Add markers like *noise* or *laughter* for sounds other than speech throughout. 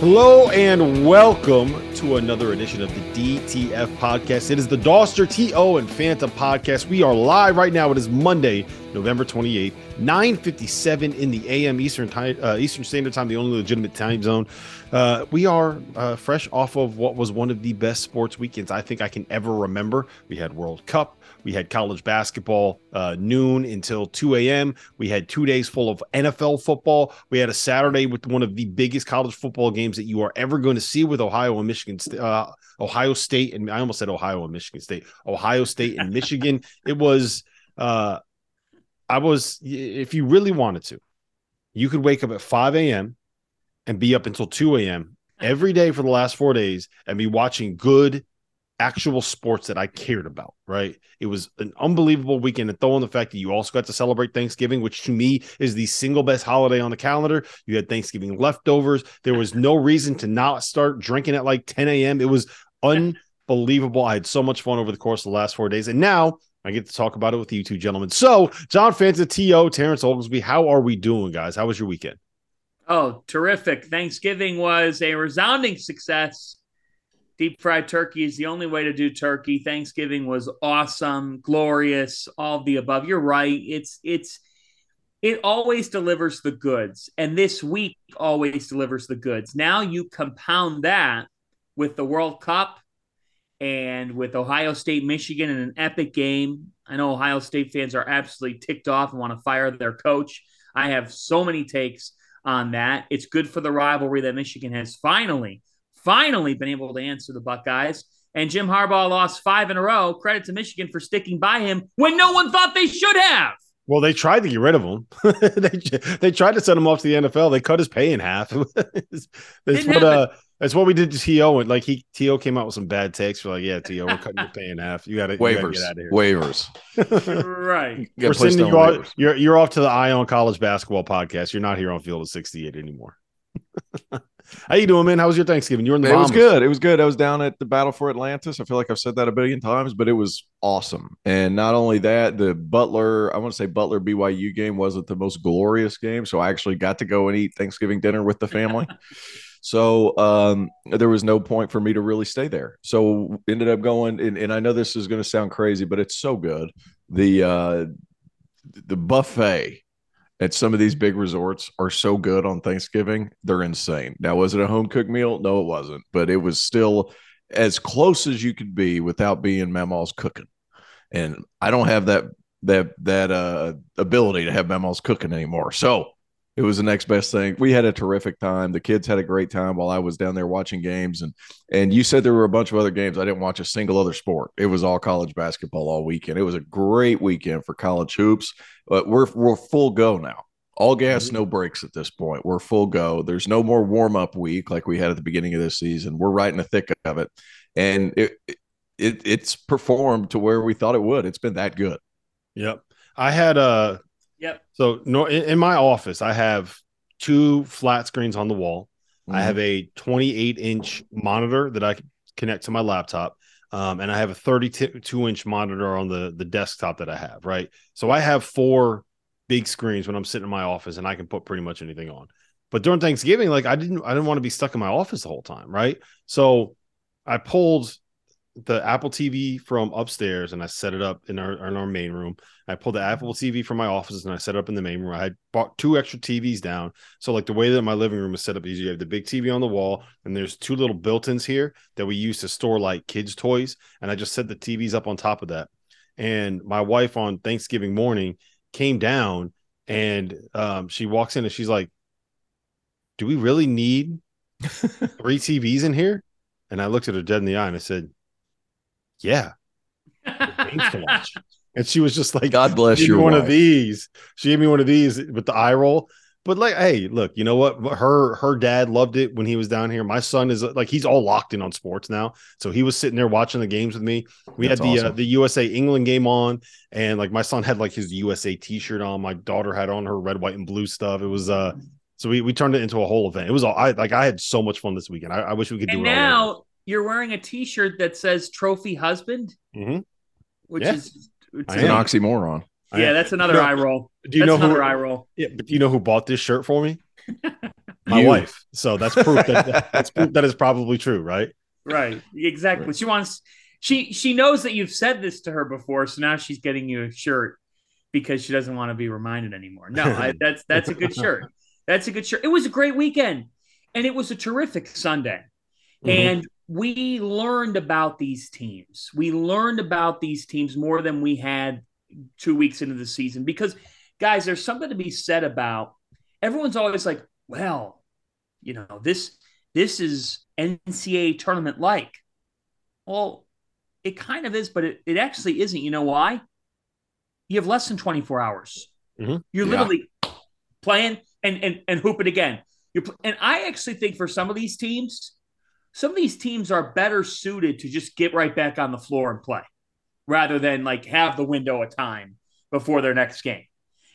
Hello and welcome to another edition of the DTF podcast. It is the Dauster TO and Fanta podcast. We are live right now. It is Monday, November 28th, 9:57 in the AM Eastern time, uh, Eastern Standard Time, the only legitimate time zone. Uh, we are uh, fresh off of what was one of the best sports weekends I think I can ever remember. We had World Cup. We had college basketball uh, noon until 2 a.m. We had two days full of NFL football. We had a Saturday with one of the biggest college football games that you are ever going to see with Ohio and Michigan, uh, Ohio State, and I almost said Ohio and Michigan State, Ohio State and Michigan. *laughs* it was, uh, I was, if you really wanted to, you could wake up at 5 a.m. and be up until 2 a.m. every day for the last four days and be watching good actual sports that I cared about, right? It was an unbelievable weekend. And throw in the fact that you also got to celebrate Thanksgiving, which to me is the single best holiday on the calendar. You had Thanksgiving leftovers. There was no reason to not start drinking at like 10 a.m. It was unbelievable. I had so much fun over the course of the last four days. And now I get to talk about it with you two gentlemen. So, John Fanta, T.O., Terrence Oglesby, how are we doing, guys? How was your weekend? Oh, terrific. Thanksgiving was a resounding success deep fried turkey is the only way to do turkey. Thanksgiving was awesome, glorious, all the above. You're right. It's it's it always delivers the goods, and this week always delivers the goods. Now you compound that with the World Cup and with Ohio State, Michigan in an epic game. I know Ohio State fans are absolutely ticked off and want to fire their coach. I have so many takes on that. It's good for the rivalry that Michigan has finally finally been able to answer the Buckeyes. And Jim Harbaugh lost five in a row. Credit to Michigan for sticking by him when no one thought they should have. Well, they tried to get rid of him. *laughs* they, they tried to send him off to the NFL. They cut his pay in half. *laughs* that's what uh, that's what we did to To. And like he To came out with some bad takes. We're like, yeah, To, we're cutting your pay in half. You got to waivers. get out of here. Waivers. right. We're sending you off, you're you're off to the Eye on College Basketball podcast. You're not here on Field of 68 anymore. *laughs* How you doing, man? How was your Thanksgiving? You were in the. It Bahamas. was good. It was good. I was down at the Battle for Atlantis. I feel like I've said that a billion times, but it was awesome. And not only that, the Butler, I want to say Butler BYU game wasn't the most glorious game, so I actually got to go and eat Thanksgiving dinner with the family. *laughs* so um, there was no point for me to really stay there. So ended up going, and, and I know this is going to sound crazy, but it's so good. The uh, the buffet at some of these big resorts are so good on Thanksgiving, they're insane. Now, was it a home cooked meal? No, it wasn't, but it was still as close as you could be without being Mamaw's cooking. And I don't have that that that uh ability to have Mamaw's cooking anymore. So it was the next best thing. We had a terrific time. The kids had a great time while I was down there watching games. And and you said there were a bunch of other games. I didn't watch a single other sport. It was all college basketball all weekend. It was a great weekend for college hoops. But we're we're full go now. All gas, mm-hmm. no brakes at this point. We're full go. There's no more warm up week like we had at the beginning of this season. We're right in the thick of it, and it, it it's performed to where we thought it would. It's been that good. Yep. I had a Yep. so no in, in my office I have two flat screens on the wall. I Mhm. have a 28 inch monitor that I can connect to my laptop. Um, and I have a 32 inch monitor on the the desktop that I have, right? So I have four big screens when I'm sitting in my office and I can put pretty much anything on. But during Thanksgiving, like I didn't I didn't want to be stuck in my office the whole time, right? So I pulled the Apple TV from upstairs and I set it up in our in our main room. I pulled the Apple TV from my office and I set it up in the main room. I had bought two extra TVs down. So like the way that my living room is set up is you have the big TV on the wall and there's two little built-ins here that we use to store like kids' toys. And I just set the TVs up on top of that. And my wife on Thanksgiving morning came down and um, she walks in and she's like, Do we really need *laughs* three TVs in here? And I looked at her dead in the eye and I said, Yeah, *laughs* games to watch. And she was just like, God bless you. gave your one of these. She gave me one of these with the eye roll. But like, hey, look, you know what? Her her dad loved it when he was down here. My son is like he's all locked in on sports now, so he was sitting there watching the games with me. We That's had the uh, the USA England game on, and like my son had like his USA T-shirt on. My daughter had on her red, white, and blue stuff. It was uh, so we we turned it into a whole event. It was all I like. I had so much fun this weekend. I, I wish we could do and it. all now you're wearing a T-shirt that says "Trophy Husband," mm-hmm. which Yeah. is It's an oxymoron. Yeah, that's another No, eye roll. Do you that's know another who? eye roll. Yeah, but do you know who bought this shirt for me? *laughs* My You. wife. So that's proof that *laughs* that's proof that is probably true, right? Right, exactly. Right. She wants. She she knows that you've said this to her before, so now she's getting you a shirt because she doesn't want to be reminded anymore. No, I, *laughs* that's that's a good shirt. That's a good shirt. It was a great weekend, and it was a terrific Sunday. Mhm. And we learned about these teams. We learned about these teams more than we had two weeks into the season because, guys, there's something to be said about everyone's always like, well, you know, this this is NCAA tournament like. Well, it kind of is, but it, it actually isn't. You know why? You have less than 24 hours. Mhm. You're Yeah. literally playing and and and hooping again. You're and I actually think for some of these teams, some of these teams are better suited to just get right back on the floor and play rather than like have the window of time before their next game.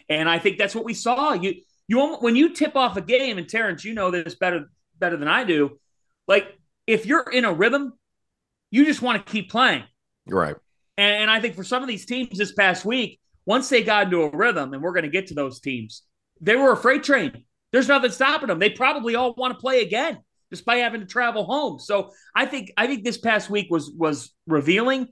And I think that's what we saw. You you when you tip off a game, and Terrence, you know this better better than I do. Like if you're in a rhythm, you just want to keep playing. Right. And, and I think for some of these teams this past week, once they got into a rhythm, and we're going to get to those teams, they were a freight train. There's nothing stopping them. They probably all want to play again, despite having to travel home. So I think I think this past week was was revealing.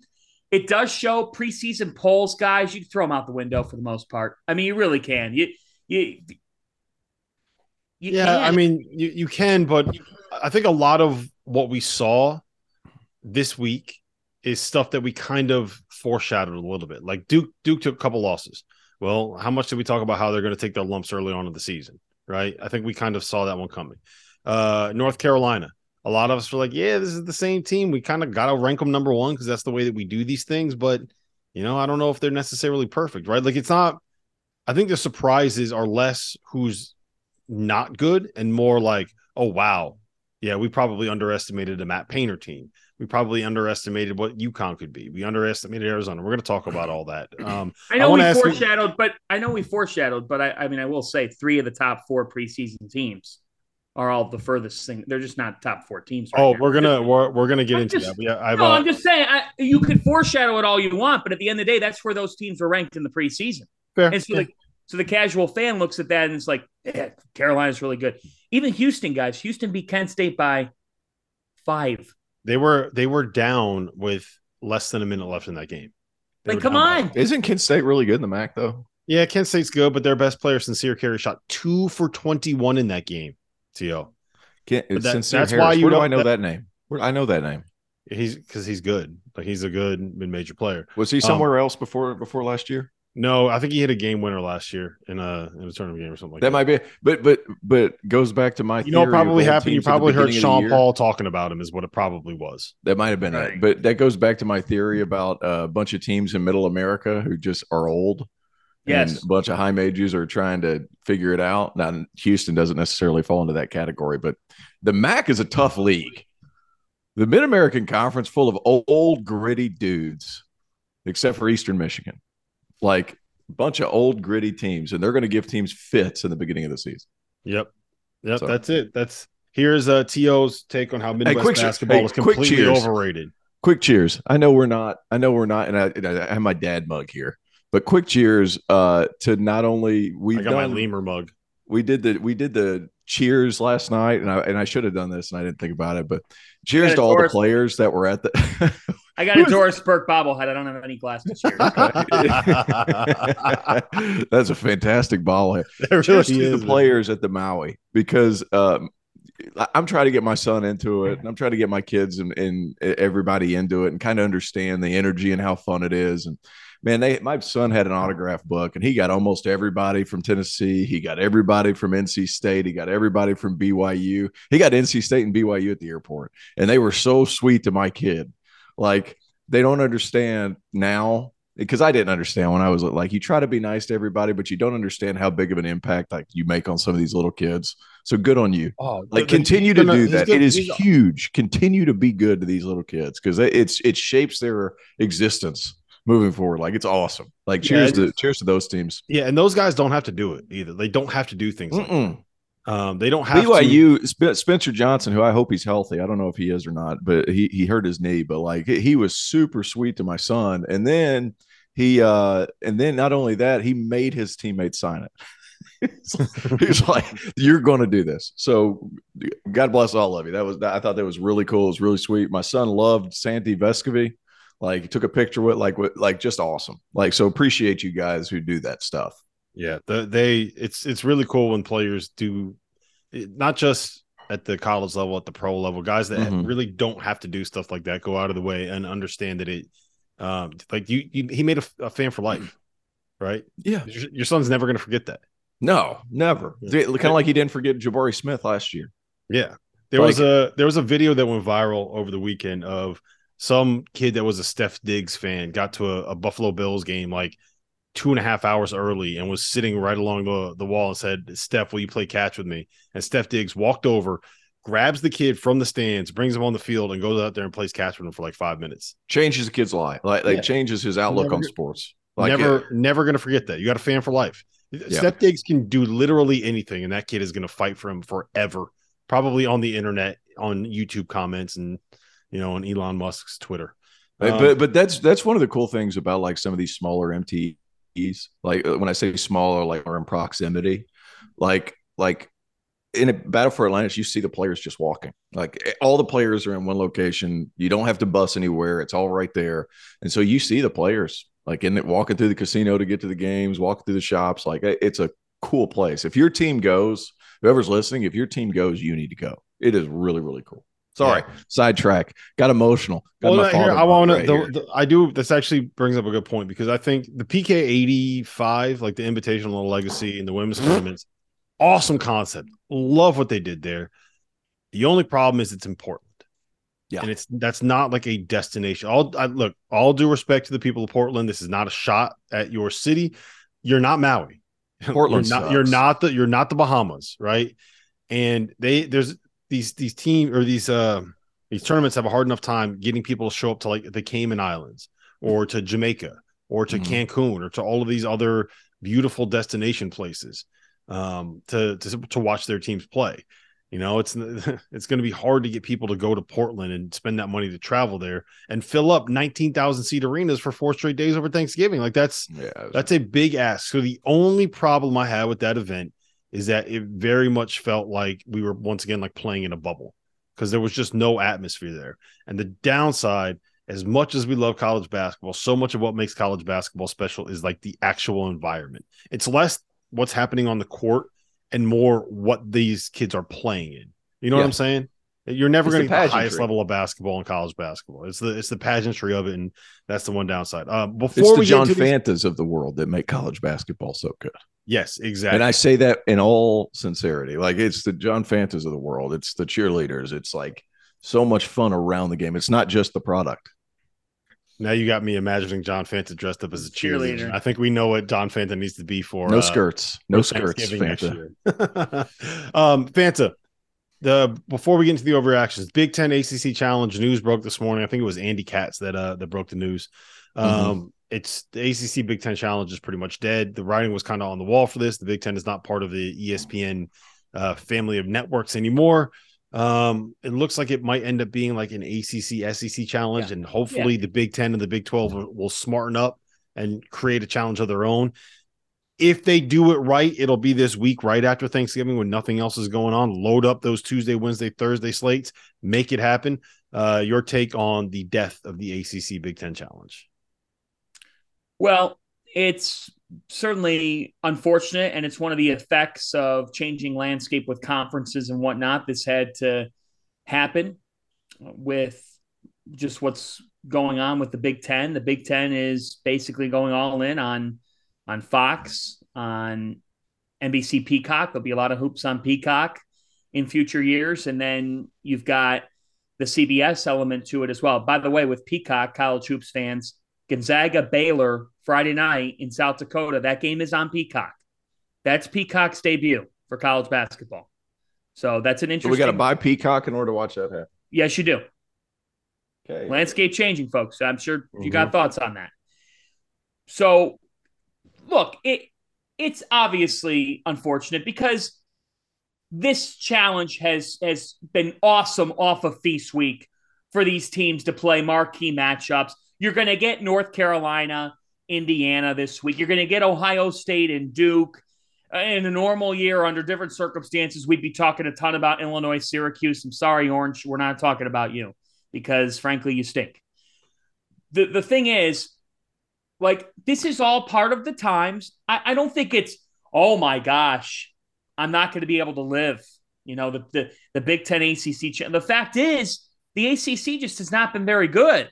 It does show preseason polls, guys. You can throw them out the window for the most part. I mean, you really can. You you. you yeah, can. I mean, you, you can, but I think a lot of what we saw this week is stuff that we kind of foreshadowed a little bit. Like Duke, Duke took a couple losses. Well, how much did we talk about how they're going to take their lumps early on in the season? Right. I think we kind of saw that one coming. Uh, North Carolina. A lot of us were like, yeah, this is the same team. We kind of got to rank them number one because that's the way that we do these things. But, you know, I don't know if they're necessarily perfect, right? Like, it's not, I think the surprises are less who's not good and more like, oh wow, yeah, we probably underestimated a Matt Painter team. We probably underestimated what UConn could be. We underestimated Arizona. We're going to talk about all that. *clears throat* Um, I know wanna we ask you- foreshadowed, but I know we foreshadowed, but I, I mean, I will say three of the top four preseason teams are all the furthest thing. They're just not top four teams. right oh, now. we're gonna *laughs* we're, we're gonna get I'm into just- that. Yeah, I've no, uh, I'm just saying I, you could foreshadow it all you want, but at the end of the day, that's where those teams are ranked in the preseason. fair. And so, Yeah. the, so the casual fan looks at that and it's like, yeah, Carolina's really good. Even Houston guys, Houston beat Kent State by five. they were they were down with less than a minute left in that game. They Like, come down by- on. Isn't Kent State really good in the MAC though? Yeah, Kent State's good, but their best player, Sincere Carry, shot two for twenty one in that game. To Kent, But that- that's Harris. why you Where do I know that- that, name? Where I know that name. he's because he's good. Like he's a good mid major player. Was he somewhere else before before last year? No, I think he hit a game winner last year in a in a tournament game or something like That that. might be, but but but goes back to my. you know, what probably happened. You teams at the probably heard beginning of the Sean. Paul talking about him, is what it probably was. That might have been Right. it, but that goes back to my theory about uh, a bunch of teams in Middle America who just are old. Yes. And a bunch of high majors are trying to figure it out. Now, Houston doesn't necessarily fall into that category, but the MAC is a tough league. The Mid American Conference full of old, gritty dudes, except for Eastern Michigan. Like a bunch of old, gritty teams, and they're going to give teams fits in the beginning of the season. Yep. Yep. So- That's it. That's here's uh To's take on how Midwest quick- basketball hey, completely overrated. quick cheers. I know we're not. I know we're not, and I, and I have my dad mug here. But quick cheers uh, to not only we've I got my done, lemur mug. we did the we did the cheers last night, and I and I should have done this, and I didn't think about it. But cheers to all the players that were at the. *laughs* I got a Doris Burke bobblehead. I don't have any glasses here. *laughs* *laughs* That's a fantastic ball. head. Cheers really to is, the man. players at the Maui because um, I- I'm trying to get my son into it, and I'm trying to get my kids and, and everybody into it, and kind of understand the energy and how fun it is. And man, they my son had an autograph book, and he got almost everybody from Tennessee. He got everybody from NC State. He got everybody from BYU. He got NC State and BYU at the airport, and they were so sweet to my kid. Like they don't understand now because I didn't understand when I was like, you try to be nice to everybody, but you don't understand how big of an impact like you make on some of these little kids. So good on you. Oh, Like the- the- continue to no, no, do that. good- It is huge. Continue to be good to these little kids because it's it shapes their existence moving forward. Like it's awesome. Like cheers it to cheers to those teams. Yeah, and those guys don't have to do it either. They don't have to do things like um, they don't have to. BYU Sp- Spencer Johnson, who I hope he's healthy. I don't know if he is or not, but he he hurt his knee. But like he he was super sweet to my son, and then he uh and then not only that, he made his teammates sign it. *laughs* He's like, "You're going to do this." So, God bless all of you. That was I thought that was really cool. It was really sweet. My son loved Santi Vescovi. Like, he took a picture with like with like just awesome. Like, so appreciate you guys who do that stuff. Yeah, the, they it's it's really cool when players do not just at the college level, at the pro level, guys that Mhm. really don't have to do stuff like that go out of the way and understand that it, um, like you, you he made a, a fan for life, *clears throat* right? Yeah. Your, your son's never going to forget that. No, never. Yeah. Kind of like he didn't forget Jabari Smith last year. Yeah. There was a there was a video that went viral over the weekend of some kid that was a Steph Diggs fan got to a, a Buffalo Bills game like two and a half hours early and was sitting right along the, the wall and said, Steph, will you play catch with me? And Steph Diggs walked over, grabs the kid from the stands, brings him on the field, and goes out there and plays catch with him for like five minutes. changes a kid's life. Like, like Yeah. changes his outlook Never on sports. Like never, never gonna forget that. You got a fan for life. Steph Diggs can do literally anything, and that kid is gonna fight for him forever. Probably on the internet, on YouTube comments, and you know, on Elon Musk's Twitter. but, Um, but but that's that's one of the cool things about like some of these smaller MTEs. Like uh, when I say smaller, like are in proximity, like like in a battle for Atlantis, you see the players just walking. Like eh, all the players are in one location. You don't have to bus anywhere. It's all right there. And so you see the players like in it, walking through the casino to get to the games, walking through the shops. Like it's a cool place. If your team goes, whoever's listening, if your team goes, you need to go. It is really really cool. Sorry, sidetrack. Got emotional. Got well, my here, I want right to. I do. This actually brings up a good point because I think the PK eighty five, like the Invitational Legacy and the women's *gasps* tournaments, awesome concept. Love what they did there. The only problem is it's in Portland. Yeah. and it's that's not like a destination. All I, look, all due respect to the people of Portland, this is not a shot at your city. You're not Maui. *laughs* Portland you're not. You're not the. You're not the Bahamas, right? And they there's these these team or these uh these tournaments have a hard enough time getting people to show up to like the Cayman Islands or to Jamaica or to Mhm. Cancun or to all of these other beautiful destination places um, to, to to watch their teams play. You know, it's *laughs* it's going to be hard to get people to go to Portland and spend that money to travel there and fill up nineteen thousand seat arenas for four straight days over Thanksgiving. Like that's Yeah, that's a big ask. So the only problem I had with that event is that it very much felt like we were once again like playing in a bubble because there was just no atmosphere there. And the downside, as much as we love college basketball, so much of what makes college basketball special is like the actual environment. It's less what's happening on the court and more what these kids are playing in. You know what I'm saying? You're never going to get the highest level of basketball in college basketball. It's the it's the pageantry of it, and that's the one downside. Uh, before it's the we John get to these- Fantas of the world that make college basketball so good. yes, exactly. And I say that in all sincerity. Like it's the John Fantas of the world. It's the cheerleaders. It's like so much fun around the game. It's not just the product. Now you got me imagining John Fanta dressed up as a cheerleader. Cheerleader. I think we know what John Fanta needs to be for No uh, skirts. No skirts. Thanksgiving next Fanta. *laughs* um, Fanta, the before we get into the overreactions, Big Ten ACC Challenge news broke this morning. I think it was Andy Katz that uh that broke the news. Um, Mm-hmm. it's the ACC Big Ten Challenge is pretty much dead. The writing was kind of on the wall for this. The Big Ten is not part of the ESPN uh, family of networks anymore. Um, it looks like it might end up being like an ACC SEC challenge, Yeah. and hopefully the Big Ten and the Big Twelve will, will smarten up and create a challenge of their own. If they do it right, it'll be this week right after Thanksgiving when nothing else is going on. Load up those Tuesday, Wednesday, Thursday slates, make it happen. Uh, your take on the death of the ACC Big Ten Challenge? Well, it's certainly unfortunate, and it's one of the effects of changing landscape with conferences and whatnot. This had to happen with just what's going on with the Big Ten. The Big Ten is basically going all in on on Fox, on NBC Peacock. There'll be a lot of hoops on Peacock in future years, and then you've got the CBS element to it as well. By the way, with Peacock, college hoops fans, Gonzaga Baylor Friday night in South Dakota. That game is on Peacock. That's Peacock's debut for college basketball. So that's an So interesting. we got to buy Peacock in order to watch that happen. Yes, you do. Okay. Landscape changing, folks. I'm sure you Mm-hmm. got thoughts on that. So, look, it it's obviously unfortunate because this challenge has has been awesome off of Feast Week for these teams to play marquee matchups. You're going to get North Carolina, Indiana this week. You're going to get Ohio State and Duke. Uh, In a normal year, under different circumstances, we'd be talking a ton about Illinois, Syracuse. I'm sorry, Orange, we're not talking about you because, frankly, you stink. The the thing is, like, this is all part of the times. I, I don't think it's, oh my gosh, I'm not going to be able to live. You know, the the, the Big Ten ACC. Cha- the fact is, the ACC just has not been very good.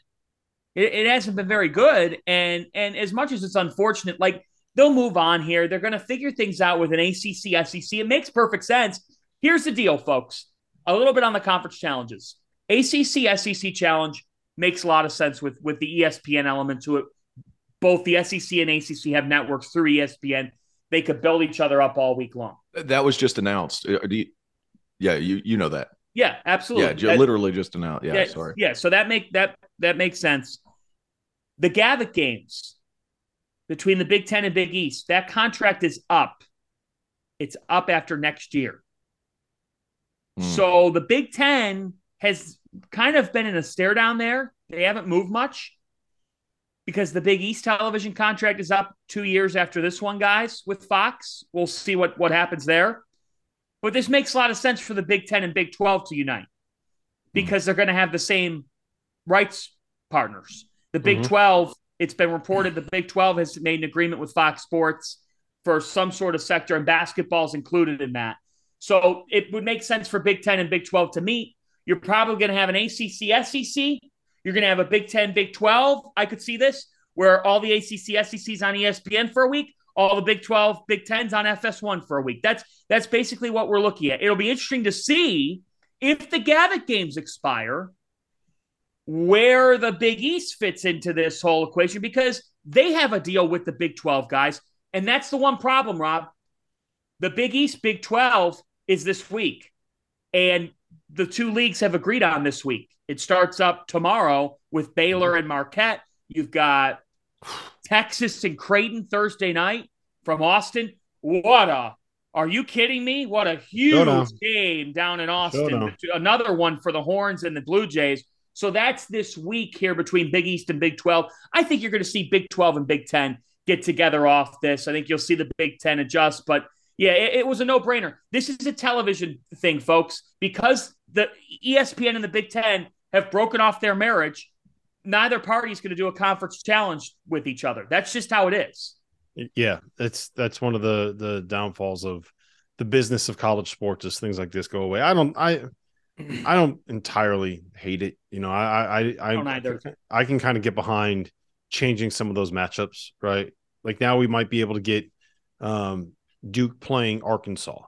It, it hasn't been very good, and and as much as it's unfortunate, like they'll move on here. They're going to figure things out with an ACC SEC. It makes perfect sense. Here's the deal, folks. A little bit on the conference challenges. ACC SEC challenge makes a lot of sense with with the ESPN element to it. Both the SEC and ACC have networks through ESPN. They could build each other up all week long. That was just announced. Uh, do you- yeah, you you know that. Yeah, absolutely. Yeah, That- literally just announced. Yeah, sorry. Yeah, so that make that that makes sense. The Gavitt games between the Big Ten and Big East, that contract is up. It's up after next year. Hmm. So the Big Ten has kind of been in a stare down there. They haven't moved much because the Big East television contract is up two years after this one, guys, with Fox. We'll see what, what happens there. But this makes a lot of sense for the Big Ten and Big 12 to unite because they're going to have the same rights partners. The Big Mhm. 12, it's been reported the Big 12 has made an agreement with Fox Sports for some sort of sector, and basketball is included in that. So it would make sense for Big 10 and Big 12 to meet. You're probably going to have an ACC SEC. You're going to have a Big 10, Big 12. I could see this where all the ACC SECs on ESPN for a week, all the Big 12, Big 10s on FS1 for a week. That's that's basically what we're looking at. It'll be interesting to see if the Gavitt games expire, where the Big East fits into this whole equation because they have a deal with the Big 12 guys. And that's the one problem, Rob. The Big East, Big 12 is this week. And the two leagues have agreed on this week. It starts up tomorrow with Baylor and Marquette. You've got Texas and Creighton Thursday night from Austin. What a are you kidding me? What a huge Showdown. game down in Austin. Showdown. Another one for the Horns and the Blue Jays. So that's this week here between Big East and Big 12. I think you're going to see Big 12 and Big 10 get together off this. I think you'll see the Big 10 adjust. But yeah, it, it was a no brainer. This is a television thing, folks, because the ESPN and the Big 10 have broken off their marriage. Neither party is going to do a conference challenge with each other. That's just how it is. Yeah, that's that's one of the the downfalls of the business of college sports is things like this go away. I don't I I don't entirely hate it. You know, I I I either. I can kind of get behind changing some of those matchups, right? Like now we might be able to get um Duke playing Arkansas.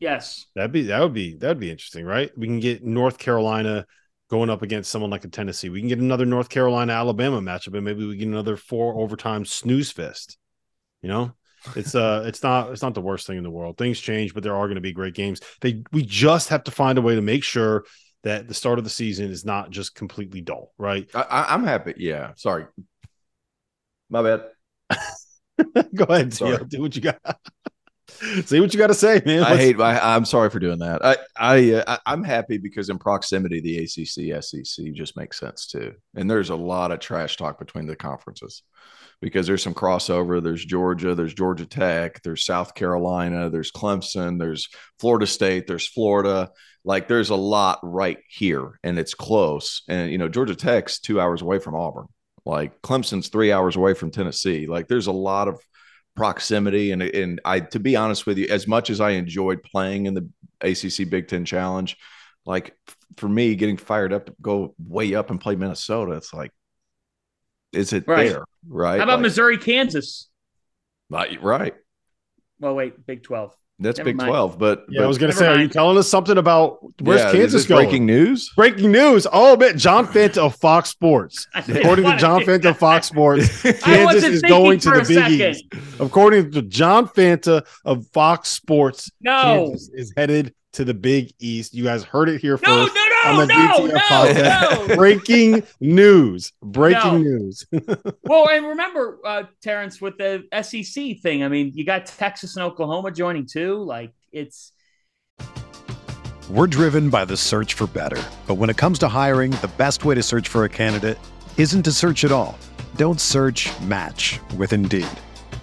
Yes. That'd be that would be that'd be interesting, right? We can get North Carolina going up against someone like a Tennessee. We can get another North Carolina Alabama matchup, and maybe we get another four overtime snooze fest. You know, it's uh, *laughs* it's not it's not the worst thing in the world. Things change, but there are going to be great games. They we just have to find a way to make sure that the start of the season is not just completely dull, right? I, I'm happy. Yeah, sorry, my bad. *laughs* *laughs* Go ahead, Tio. Do what you got. *laughs* Say what you got to say, man. I hate. I, am sorry for doing that. I, I, uh, I'm happy because in proximity, the ACC, SEC just makes sense too. And there's a lot of trash talk between the conferences because there's some crossover. There's Georgia, there's Georgia Tech, there's South Carolina, there's Clemson, there's Florida State, there's Florida. Like there's a lot right here, and it's close. And you know, Georgia Tech's two hours away from Auburn. Like Clemson's three hours away from Tennessee. Like there's a lot of proximity and and I to be honest with you, as much as I enjoyed playing in the ACC Big Ten Challenge, like for me, getting fired up to go way up and play Minnesota, it's like, is it right. there? Right? How about like, Missouri, Kansas? Right. Well, wait, Big Twelve. That's Never Big mind. Twelve, but yeah, but, I was going to say, mind. are you telling us something about where's yeah, Kansas going? Breaking news! Breaking news! Oh man, John *laughs* Fanta of Fox Sports. *laughs* According to John Fanta of Fox Sports, Kansas is going to the Big. East. According to John Fanta of Fox Sports, no, Kansas is headed to the Big East. You guys heard it here no, first. No, no, on the no, no, no. Breaking news. Breaking no. news. *laughs* well, and remember, uh, Terrence, with the SEC thing, I mean, you got Texas and Oklahoma joining too. Like, it's. We're driven by the search for better. But when it comes to hiring, the best way to search for a candidate isn't to search at all. Don't search match with Indeed.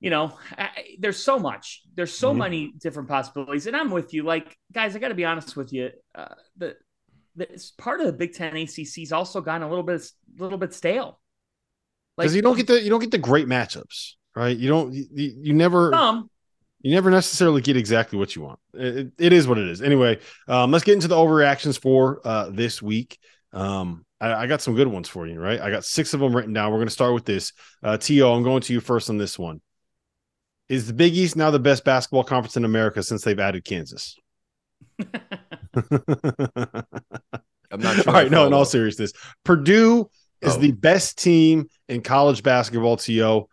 You know, I, there's so much. There's so mm-hmm. many different possibilities, and I'm with you. Like, guys, I got to be honest with you. Uh, the, the part of the Big Ten ACC's also gotten a little bit, a little bit stale. Because like, you don't get the you don't get the great matchups, right? You don't you, you never some. you never necessarily get exactly what you want. It, it is what it is. Anyway, um, let's get into the overreactions for uh, this week. Um, I, I, got some good ones for you, right? I got six of them written down. We're going to start with this. Uh, T.O., I'm going to you first on this one. Is the Big East now the best basketball conference in America since they've added Kansas? *laughs* I'm not sure. All right, no, in all seriousness, Purdue is oh. the best team in college basketball. To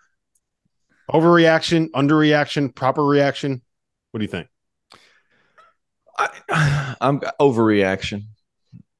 overreaction, underreaction, proper reaction. What do you think? I, *sighs* I'm overreaction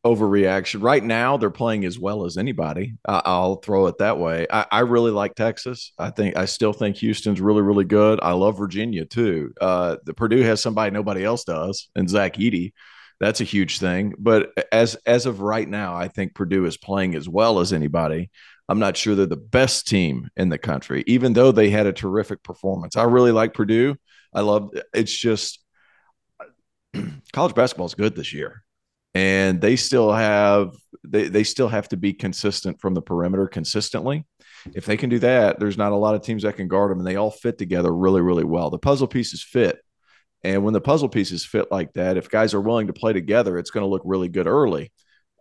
overreaction. Right now, they're playing as well as anybody. I'll throw it that way. I, I, really like Texas. I think I still think Houston's really, really good. I love Virginia too. Uh, the Purdue has somebody nobody else does, and Zach Edey. That's a huge thing. But as as of right now, I think Purdue is playing as well as anybody. I'm not sure they're the best team in the country, even though they had a terrific performance. I really like Purdue. I love it's just *clears throat* college basketball is good this year and they still have they, they still have to be consistent from the perimeter consistently. If they can do that there's not a lot of teams that can guard them and they all fit together really really well. The puzzle pieces fit. And when the puzzle pieces fit like that if guys are willing to play together it's going to look really good early.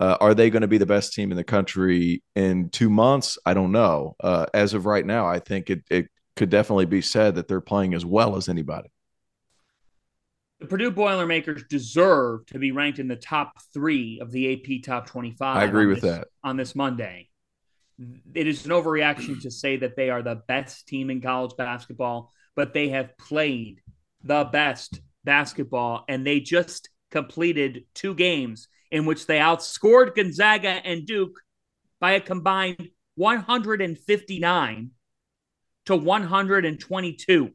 Uh, are they going to be the best team in the country in two months? I don't know. Uh, as of right now i think it, it could definitely be said that they're playing as well as anybody the Purdue Boilermakers deserve to be ranked in the top three of the AP Top 25. I agree with this, that. On this Monday. It is an overreaction to say that they are the best team in college basketball, but they have played the best basketball and they just completed two games in which they outscored Gonzaga and Duke by a combined 159 to 122.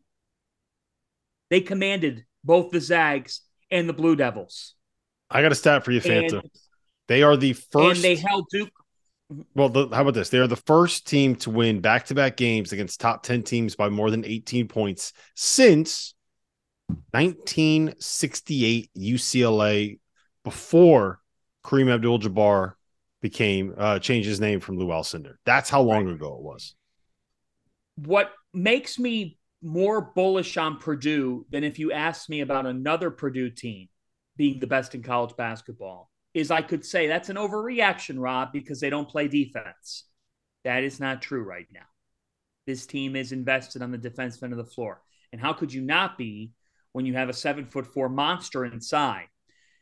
They commanded both the Zags and the Blue Devils. I got a stat for you, Fanta. And, they are the first. And they held Duke. Well, the, how about this? They are the first team to win back to back games against top 10 teams by more than 18 points since 1968 UCLA before Kareem Abdul Jabbar became uh changed his name from Lou Alcindor. That's how long ago it was. What makes me more bullish on Purdue than if you asked me about another Purdue team being the best in college basketball is I could say that's an overreaction, Rob, because they don't play defense. That is not true right now. This team is invested on the defense end of the floor. And how could you not be when you have a seven foot four monster inside?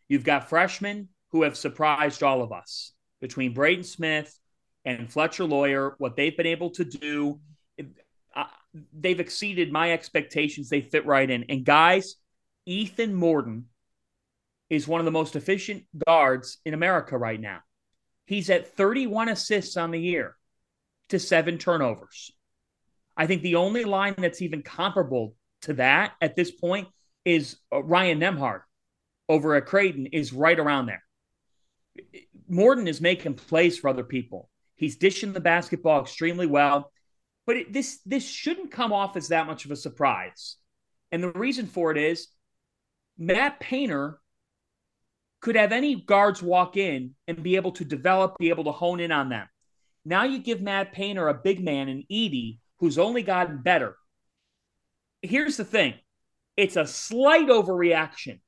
You've got freshmen who have surprised all of us between Braden Smith and Fletcher Loyer, what they've been able to do. They've exceeded my expectations. They fit right in. And guys, Ethan Morton is one of the most efficient guards in America right now. He's at 31 assists on the year to seven turnovers. I think the only line that's even comparable to that at this point is uh, Ryan Nembhard over at Creighton is right around there. Morton is making plays for other people. He's dishing the basketball extremely well, but it, this this shouldn't come off as that much of a surprise. And the reason for it is Matt Painter could have any guards walk in and be able to develop, be able to hone in on them. Now you give Matt Painter a big man in Edey who's only gotten better. Here's the thing it's a slight overreaction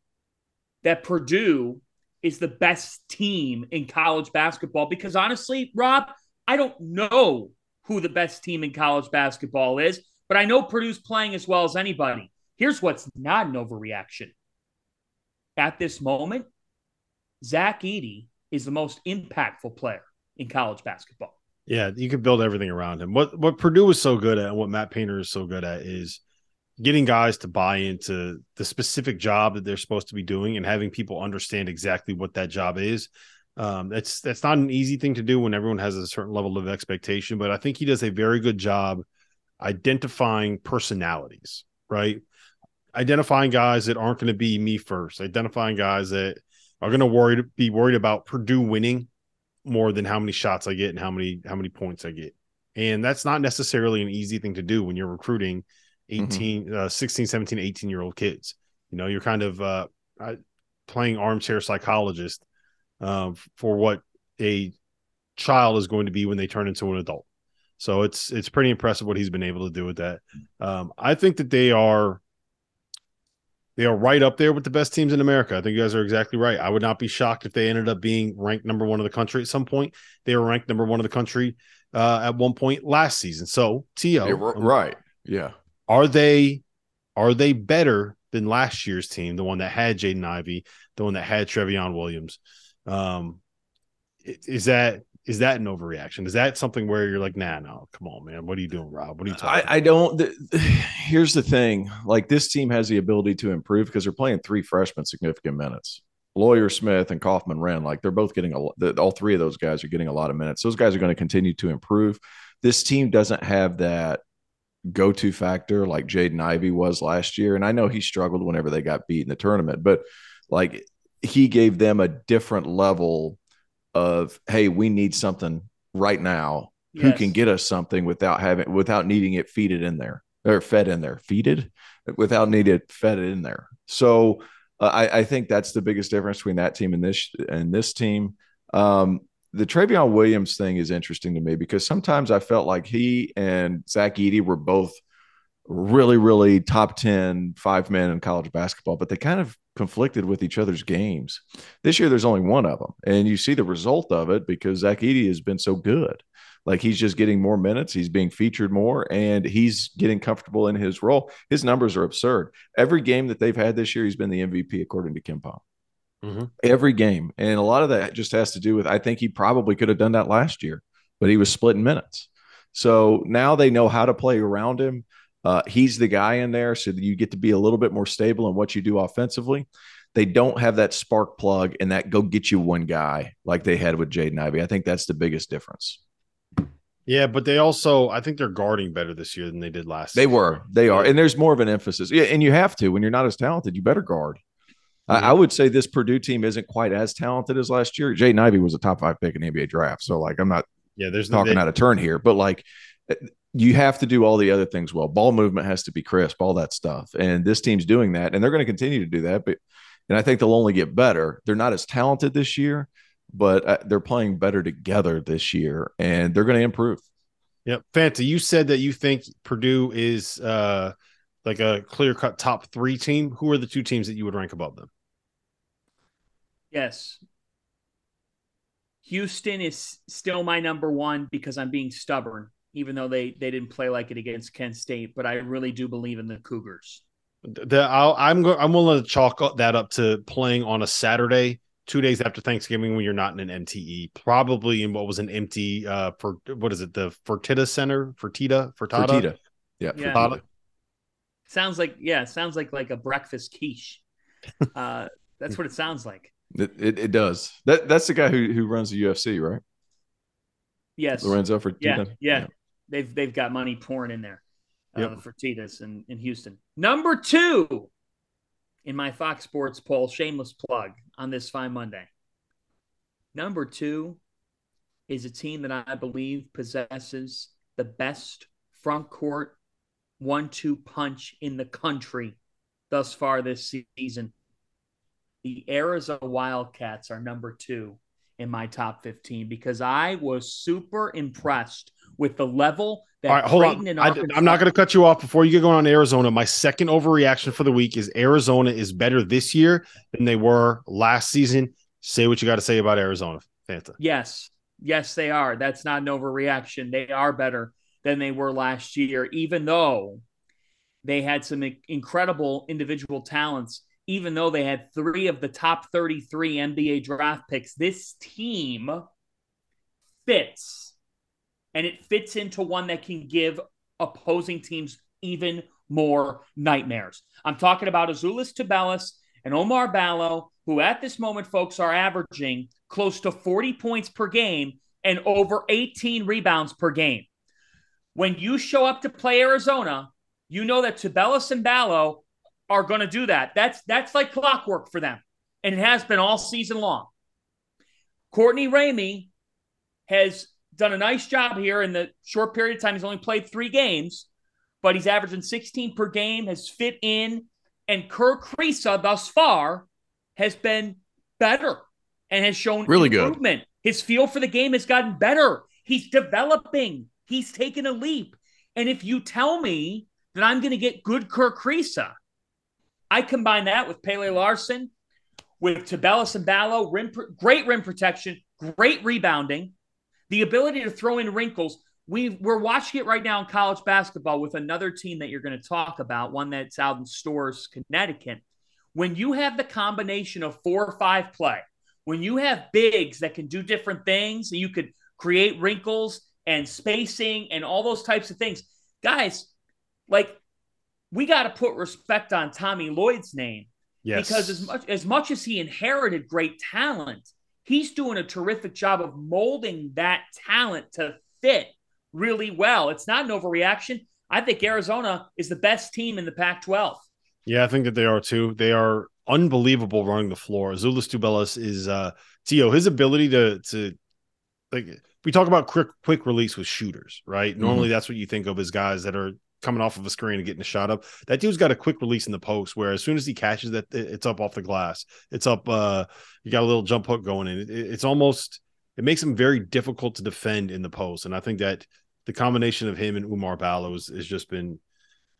that Purdue is the best team in college basketball because honestly, Rob, I don't know who the best team in college basketball is, but I know Purdue's playing as well as anybody. Here's what's not an overreaction. At this moment, Zach Edey is the most impactful player in college basketball. Yeah, you could build everything around him. What what Purdue is so good at and what Matt Painter is so good at is getting guys to buy into the specific job that they're supposed to be doing and having people understand exactly what that job is. Um, that's that's not an easy thing to do when everyone has a certain level of expectation, but I think he does a very good job identifying personalities, right? Identifying guys that aren't going to be me first, identifying guys that are going to worry be worried about Purdue winning more than how many shots I get and how many how many points I get. And that's not necessarily an easy thing to do when you're recruiting 18 mm-hmm. uh, 16 17 18 year old kids. You know, you're kind of uh, playing armchair psychologist uh, for what a child is going to be when they turn into an adult. So it's it's pretty impressive what he's been able to do with that. Um, I think that they are they are right up there with the best teams in America. I think you guys are exactly right. I would not be shocked if they ended up being ranked number one of the country at some point. They were ranked number one of the country uh, at one point last season. So To right, yeah. Are they are they better than last year's team, the one that had Jaden Ivey, the one that had Trevion Williams? Um, is that is that an overreaction? Is that something where you're like, nah, no, come on, man, what are you doing, Rob? What are you talking? I, I don't. here's the thing: like this team has the ability to improve because they're playing three freshmen significant minutes. Loyer Smith and Kaufman-Renn, like they're both getting a all three of those guys are getting a lot of minutes. Those guys are going to continue to improve. This team doesn't have that go to factor like Jaden Ivey was last year. And I know he struggled whenever they got beat in the tournament, but like he gave them a different level of hey, we need something right now. Yes. Who can get us something without having without needing it feeded in there or fed in there, feeded without needed fed in there. So uh, I, I, think that's the biggest difference between that team and this and this team. Um, the Trevion Williams thing is interesting to me because sometimes I felt like he and Zach Edey were both really, really top 10 five men in college basketball, but they kind of conflicted with each other's games. This year, there's only one of them, and you see the result of it because Zach Edey has been so good. Like he's just getting more minutes, he's being featured more, and he's getting comfortable in his role. His numbers are absurd. Every game that they've had this year, he's been the MVP according to KenPom. Mm-hmm. Every game, and a lot of that just has to do with I think he probably could have done that last year, but he was splitting minutes. So now they know how to play around him. Uh, he's the guy in there, so that you get to be a little bit more stable in what you do offensively. They don't have that spark plug and that go get you one guy like they had with Jaden Ivey. I think that's the biggest difference. Yeah, but they also, I think they're guarding better this year than they did last. They were, they are, and there's more of an emphasis. Yeah, and you have to when you're not as talented, you better guard. I, I, would say this Purdue team isn't quite as talented as last year. Jaden Ivey was a top five pick in the NBA draft, so like I'm not yeah, there's talking they, out of turn here, but like you have to do all the other things well. Ball movement has to be crisp, all that stuff, and this team's doing that, and they're going to continue to do that. But and I think they'll only get better. They're not as talented this year, but uh, they're playing better together this year, and they're going to improve. Yep, Fanta, you said that you think Purdue is uh, like a clear cut top three team. Who are the two teams that you would rank above them? Yes. Houston is still my number one because I'm being stubborn, even though they they didn't play like it against Kent State. But I really do believe in the Cougars. The, i am I'm willing to chalk that up to playing on a Saturday, two days after Thanksgiving, when you're not in an MTE, probably in what was an empty uh for what is it the Fertitta Center Fertitta Fertata Fertitta yeah, yeah. Fertitta. Sounds like yeah, sounds like like a breakfast quiche. *laughs* Uh, that's what it sounds like. It, it, it, does. That that's the guy who who runs the UFC, right? Yes, Lorenzo for yeah, yeah, yeah. They've they've got money pouring in there uh, yep. for Titus in, in Houston. Number two in my Fox Sports poll, shameless plug on this fine Monday. Number two is a team that I believe possesses the best front court one-two punch in the country thus far this season the Arizona Wildcats are number two in my top 15 because I was super impressed with the level that All right, hold on. I, am not going to cut you off before you get going on Arizona. My second overreaction for the week is Arizona is better this year than they were last season. Say what you got to say about Arizona, Fanta. Yes. Yes, they are. That's not an overreaction. They are better than they were last year, even though they had some incredible individual talents even though they had three of the top 33 NBA draft picks, this team fits. And it fits into one that can give opposing teams even more nightmares. I'm talking about Azuolas Tubelis and Oumar Ballo, who at this moment, folks, are averaging close to 40 points per game and over 18 rebounds per game. When you show up to play Arizona, you know that Tubelis and Ballo are going to do that. That's that's like clockwork for them, and it has been all season long. Courtney Ramey has done a nice job here in the short period of time. He's only played three games, but he's averaging 16 per game, has fit in, and Kerr Kriisa thus far has been better and has shown really improvement. Good. His feel for the game has gotten better. He's developing. He's taken a leap. And if you tell me that I'm going to get good Kerr Kriisa, I combine that with Pelle Larsson, with Tubelis and Ballo, rim, great rim protection, great rebounding, the ability to throw in wrinkles. We we're watching it right now in college basketball with another team that you're going to talk about, one that's out in Storrs, Connecticut. When you have the combination of four or five play, when you have bigs that can do different things, you could create wrinkles and spacing and all those types of things. Guys, like we got to put respect on Tommy Lloyd's name. Yes. Because as much as much as he inherited great talent, he's doing a terrific job of molding that talent to fit really well. It's not an overreaction. I think Arizona is the best team in the Pac-12. Yeah, I think that they are too. They are unbelievable running the floor. Azuolas Tubelis is uh Tio, his ability to to like we talk about quick quick release with shooters, right? Normally mm-hmm. that's what you think of as guys that are coming off of a screen and getting a shot up. That dude's got a quick release in the post where as soon as he catches that, it's up off the glass. It's up. Uh, you got a little jump hook going in. It, it's almost it makes him very difficult to defend in the post. And I think that the combination of him and Oumar Ballo has just been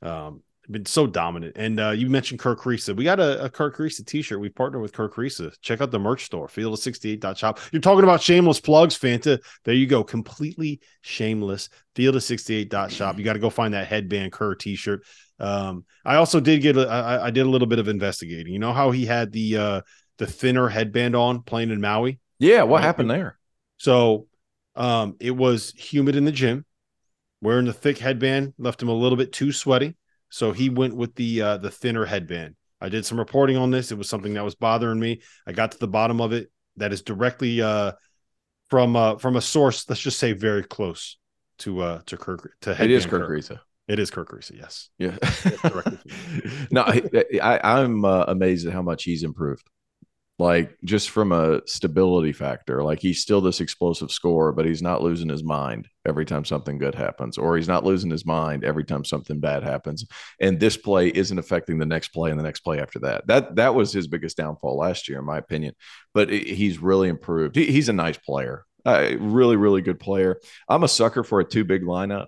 um, been so dominant. And uh, you mentioned Kirk Kriisa. We got a, a Kerr Kriisa t-shirt. We partnered with Kirk Kriisa. Check out the merch store, field of 68.shop. You're talking about shameless plugs, Fanta. There you go. Completely shameless. Field of 68.shop. You got to go find that headband Kerr t-shirt. Um, I also did get a, I, I did a little bit of investigating. You know how he had the uh the thinner headband on playing in Maui? Yeah, what right? happened there? So um it was humid in the gym wearing the thick headband left him a little bit too sweaty, so he went with the uh, the thinner headband. I did some reporting on this. It was something that was bothering me. I got to the bottom of it. That is directly uh, from uh, from a source. Let's just say very close to uh, to Kirk. To it is Kirk Risa. It is Kirk Risa. Yes. Yeah. *laughs* no, I, I, am uh, amazed at how much he's improved. Like just from a stability factor, like he's still this explosive scorer, but he's not losing his mind every time something good happens, or he's not losing his mind every time something bad happens. And this play isn't affecting the next play and the next play after that. That that was his biggest downfall last year, in my opinion. But he's really improved. He, he's a nice player, uh, really, really good player. I'm a sucker for a two big lineup.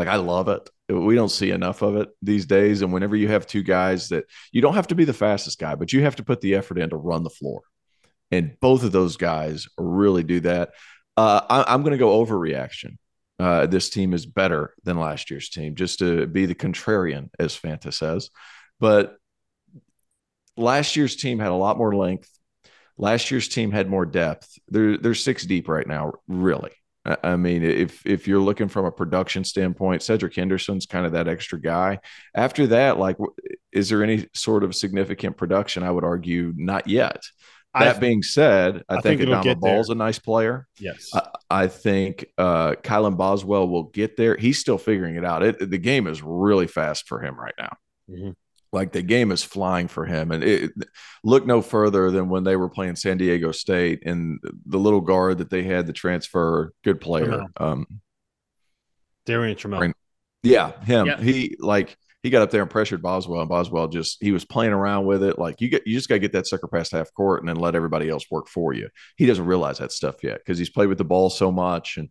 Like I love it we don't see enough of it these days. And whenever you have two guys that you don't have to be the fastest guy, but you have to put the effort in to run the floor. And both of those guys really do that. Uh, I, am going to go overreaction. Uh, this team is better than last year's team, just to be the contrarian, as Fanta says. But last year's team had a lot more length. Last year's team had more depth. They're they're six deep right now, really. I mean, if if you're looking from a production standpoint, Cedric Henderson's kind of that extra guy. After that, like, is there any sort of significant production? I would argue not yet. That I, being said, I, I think, think Adama Bal's there. a nice player. Yes, I, I think uh, Kylan Boswell will get there. He's still figuring it out. It, the game is really fast for him right now. Mm-hmm like the game is flying for him. And it, look no further than when they were playing San Diego State and the little guard that they had the transfer, good player. Um, Darrion Trammell. Yeah, him. Yeah. He like he got up there and pressured Boswell, and Boswell just he was playing around with it. Like you get you just got to get that sucker past half court and then let everybody else work for you. He doesn't realize that stuff yet because he's played with the ball so much and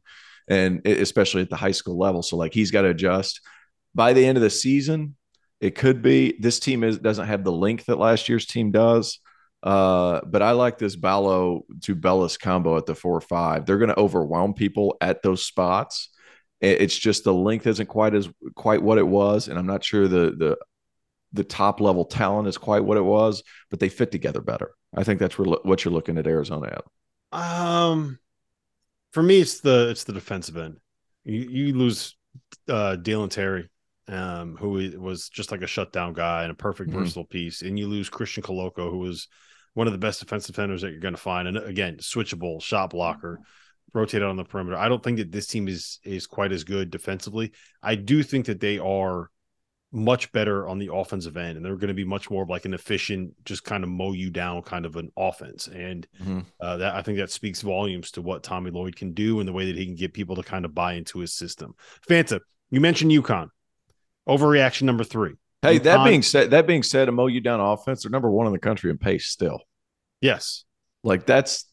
and especially at the high school level. So like he's got to adjust. By the end of the season, it could be this team is doesn't have the length that last year's team does. Uh, but I like this Ballo Tubelis combo at the four or five. They're going to overwhelm people at those spots. It's just the length isn't quite as quite what it was, and I'm not sure the the the top level talent is quite what it was, but they fit together better. I think that's what you're looking at Arizona at. Um, for me, it's the it's the defensive end. You, you lose uh, Dalen Terry um, who was just like a shutdown guy and a perfect mm-hmm. versatile piece. And you lose Christian Koloko, who was one of the best defensive defenders that you're going to find. And again, switchable, shot blocker, rotate on the perimeter. I don't think that this team is is quite as good defensively. I do think that they are much better on the offensive end, and they're going to be much more like an efficient, just kind of mow you down kind of an offense. And mm-hmm. uh, that I think that speaks volumes to what Tommy Lloyd can do and the way that he can get people to kind of buy into his system. Fanta, you mentioned UConn. Overreaction number three. Hey, that being said, that being said, a mow you down offense, they're number one in the country in pace still. Yes. Like that's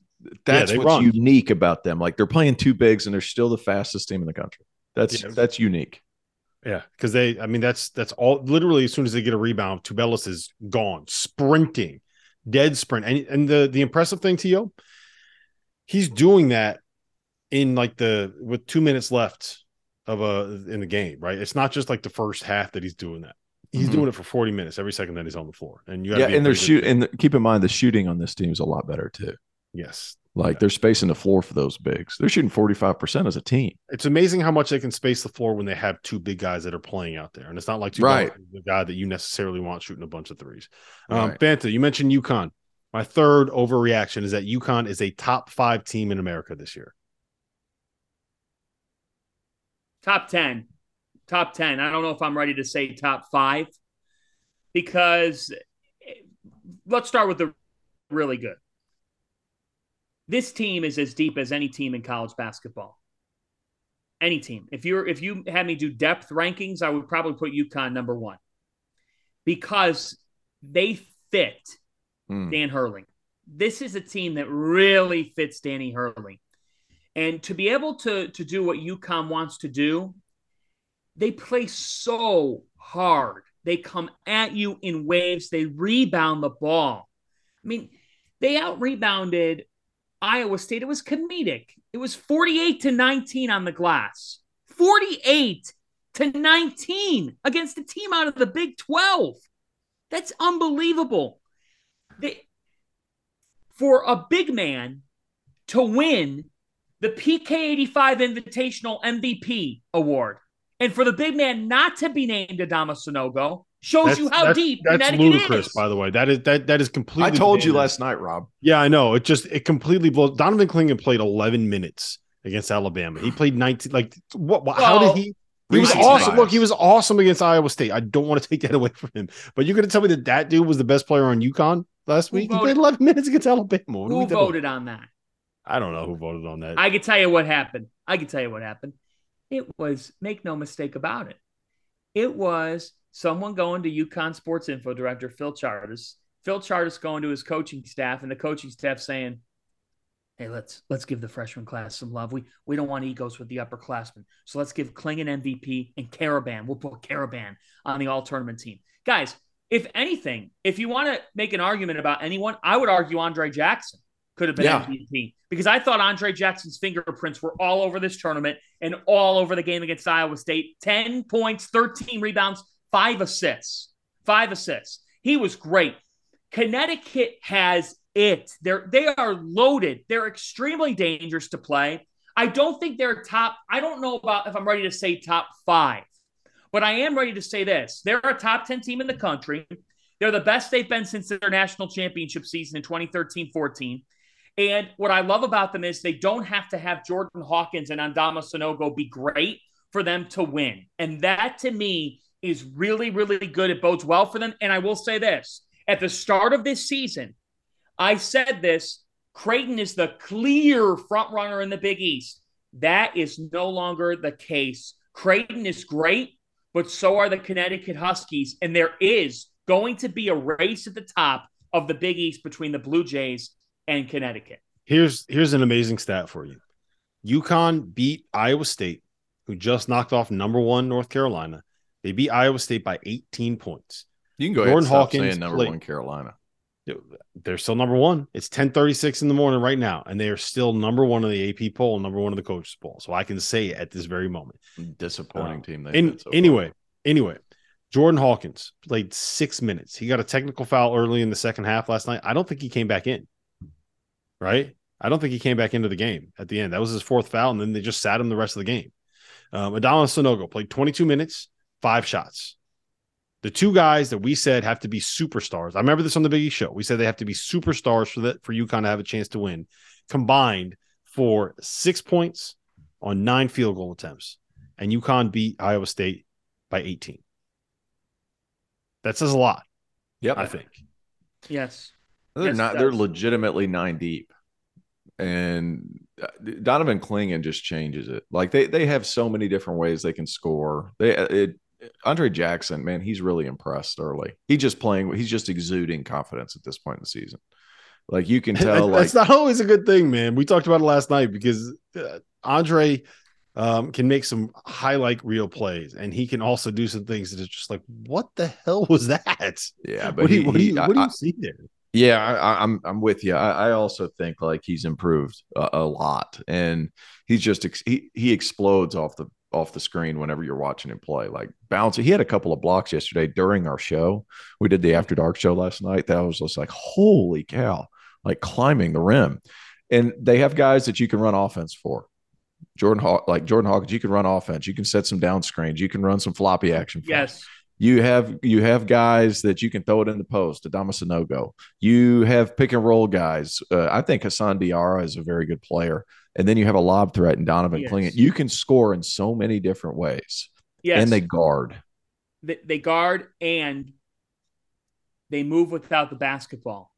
that's yeah, what's run. unique about them. Like they're playing two bigs and they're still the fastest team in the country. That's yeah. that's unique. Yeah, because they, I mean, that's that's all. Literally, as soon as they get a rebound, Tubelis is gone, sprinting, dead sprint. And and the the impressive thing, Tio, he's doing that in like the with two minutes left of a in the game, right? It's not just like the first half that he's doing that. He's mm-hmm. doing it for 40 minutes every second that he's on the floor. And you yeah, and they're shoot and keep in mind the shooting on this team is a lot better too. Yes. Like yeah. they're spacing the floor for those bigs. They're shooting 45% as a team. It's amazing how much they can space the floor when they have two big guys that are playing out there. And it's not like right. the guy that you necessarily want shooting a bunch of threes. Um, right. Fanta, you mentioned UConn. My third overreaction is that UConn is a top five team in America this year top 10. Top 10. I don't know if I'm ready to say top five because let's start with the really good. This team is as deep as any team in college basketball. Any team. If you're if you had me do depth rankings, I would probably put UConn number one because they fit mm. Dan Hurley. This is a team that really fits Danny Hurley. And to be able to to do what UConn wants to do, they play so hard. They come at you in waves. They rebound the ball. I mean, they out rebounded Iowa State. It was comedic. It was 48 to 19 on the glass. 48 to 19 against a team out of the Big 12. That's unbelievable. They, for a big man to win the PK85 Invitational MVP award. And for the big man not to be named Adama Sanogo shows That's, you how that's, deep that's Connecticut ludicrous, is. by the way. That is that that is completely. I told you last night, Rob. Yeah, I know. It just it completely blows. Donovan Clingan played 11 minutes against Alabama. He played 19. Like what? what how did he? He was awesome. bias. Look, he was awesome against Iowa State. I don't want to take that *laughs* away from him. But you're going to tell me that that dude was the best player on UConn last Who week? He played 11 minutes against Alabama. What are we Who voted on that? I don't know who voted on that. I can tell you what happened. I can tell you what happened. It was, make no mistake about it, it was someone going to UConn sports info director Phil Chardis. Phil Chardis going to his coaching staff, and the coaching staff saying, "Hey, let's let's give the freshman class some love. We we don't want egos with the upperclassmen, so let's give Clingan MVP and Karaban. We'll put Karaban on the all tournament team, guys." If anything, if you want to make an argument about anyone, I would argue Andre Jackson could have been Yeah. MVP because I thought Andre Jackson's fingerprints were all over this tournament and all over the game against Iowa State. 10 points, 13 rebounds, five assists. Five assists. He was great. Connecticut has it. They're they are loaded. They're extremely dangerous to play. I don't think they're top. I don't know about if I'm ready to say top five, but I am ready to say this. They're a top 10 team in the country. They're the best they've been since their national championship season in 2013 14. And what I love about them is they don't have to have Jordan Hawkins and Adama Sanogo be great for them to win. And that to me is really, really good. It bodes well for them. And I will say this at the start of this season, I said this Creighton is the clear front runner in the Big East. That is no longer the case. Creighton is great, but so are the Connecticut Huskies. And there is going to be a race at the top of the Big East between the Blue Jays and Connecticut. Here's here's an amazing stat for you. UConn beat Iowa State, who just knocked off number one North Carolina. They beat Iowa State by 18 points. You can go ahead Jordan and stop Hawkins saying number played- one Carolina. They're still number one. It's 1036 in the morning right now, and they are still number one in the AP poll, number one in the coaches poll. So I can say at this very moment. Disappointing Uh, team. they've In, been so far. anyway, anyway, Jordan Hawkins played six minutes. He got a technical foul early in the second half last night. I don't think he came back in. Right? I don't think he came back into the game at the end. That was his fourth foul, and then they just sat him the rest of the game. Um, Adama Sanogo played 22 minutes, five shots. The two guys that we said have to be superstars. I remember this on the Biggie show. We said they have to be superstars for that for UConn to have a chance to win. Combined for six points on nine field goal attempts, and UConn beat Iowa State by 18. That says a lot, Yep. I think. Yes. They're Yes, not. They're legitimately nine deep, and uh, Donovan Clingan just changes it. Like they they have so many different ways they can score. They uh, it, Andre Jackson, man, he's really impressed early. He just playing. He's just exuding confidence at this point in the season. Like you can *laughs* tell. like That's not always a good thing, man. We talked about it last night because uh, Andre um, can make some highlight reel plays, and he can also do some things that is just like, what the hell was that? yeah, *laughs* but What do you, he- what do he- you, I- what do I- you see there? Yeah, I, I- I'm I'm with you. I, I also think like he's improved a, a lot, and he's just ex- he he explodes off the off the screen whenever you're watching him play. Like bouncing, he had a couple of blocks yesterday during our show. We did the After Dark show last night. That was just like holy cow, like climbing the rim. And they have guys that you can run offense for. Jordan Haw- like Jordan Hawkins, you can run offense. You can set some down screens. You can run some floppy action. for. Yes. You have you have guys that you can throw it in the post. Adama Sanogo. You have pick and roll guys. Uh, I think Hassan Diarra is a very good player. And then you have a lob threat in Donovan Yes. You can score in so many different ways. Yes. And they guard. they, they guard and they move without the basketball.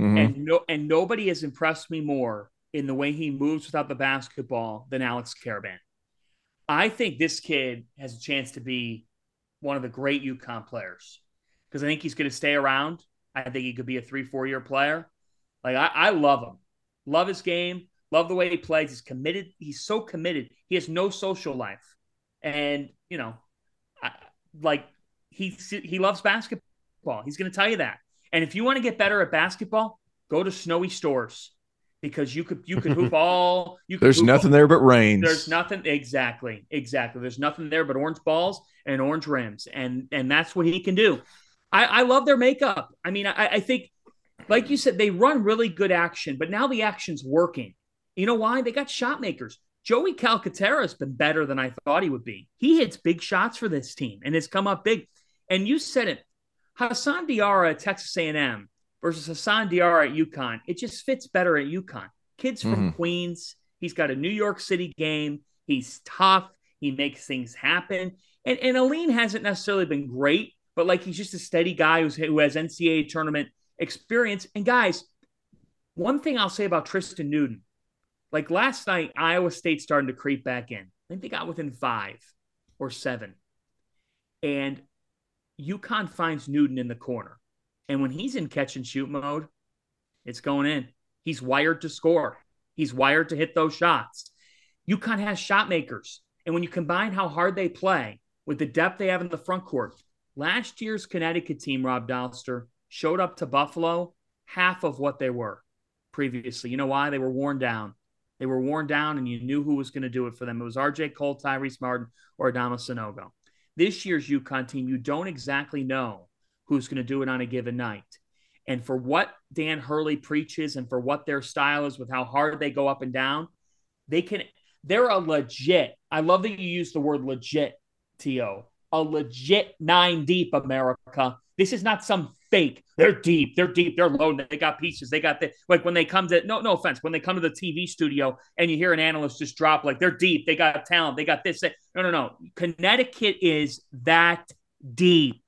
Mhm. And no and nobody has impressed me more in the way he moves without the basketball than Alex Karaban. I think this kid has a chance to be one of the great UConn players because I think he's going to stay around. I think he could be a three, four year player. Like I, I love him, love his game, love the way he plays. He's committed. He's so committed. He has no social life, and you know, I, like he he loves basketball. He's going to tell you that. And if you want to get better at basketball, go to snowy Storrs because you could you could hoop *laughs* all. You could There's nothing all- there but rains. There's nothing exactly, exactly. There's nothing there but orange balls and orange rims, and and that's what he can do. I, I love their makeup. I mean, I, I think, like you said, they run really good action, but now the action's working. You know why? They got shot makers. Joey Calcaterra has been better than I thought he would be. He hits big shots for this team and has come up big. And you said it, Hassan Diarra at Texas A&M versus Hassan Diarra at UConn. It just fits better at UConn. Kids from mm-hmm. Queens. He's got a New York City game. He's tough. He makes things happen. And, and Alleyne hasn't necessarily been great, but like he's just a steady guy who's, who has NCAA tournament experience. And guys, one thing I'll say about Tristan Newton, like last night, Iowa State starting to creep back in. I think they got within five or seven. And UConn finds Newton in the corner. And when he's in catch and shoot mode, it's going in. He's wired to score. He's wired to hit those shots. UConn has shot makers. And when you combine how hard they play with the depth they have in the front court, last year's Connecticut team, Rob Dauster, showed up to Buffalo half of what they were previously. You know why? They were worn down. They were worn down, and you knew who was going to do it for them. It was RJ Cole, Tyrese Martin, or Adama Sanogo. This year's UConn team, you don't exactly know who's going to do it on a given night. And for what Dan Hurley preaches and for what their style is with how hard they go up and down, they can, they're a legit, I love that you use the word legit, T.O., a legit nine deep America. This is not some fake. They're deep. They're deep. They're low. They got pieces. They got the like when they come to no no offense when they come to the TV studio and you hear an analyst just drop like they're deep. They got talent. They got this. No no no. Connecticut is that deep.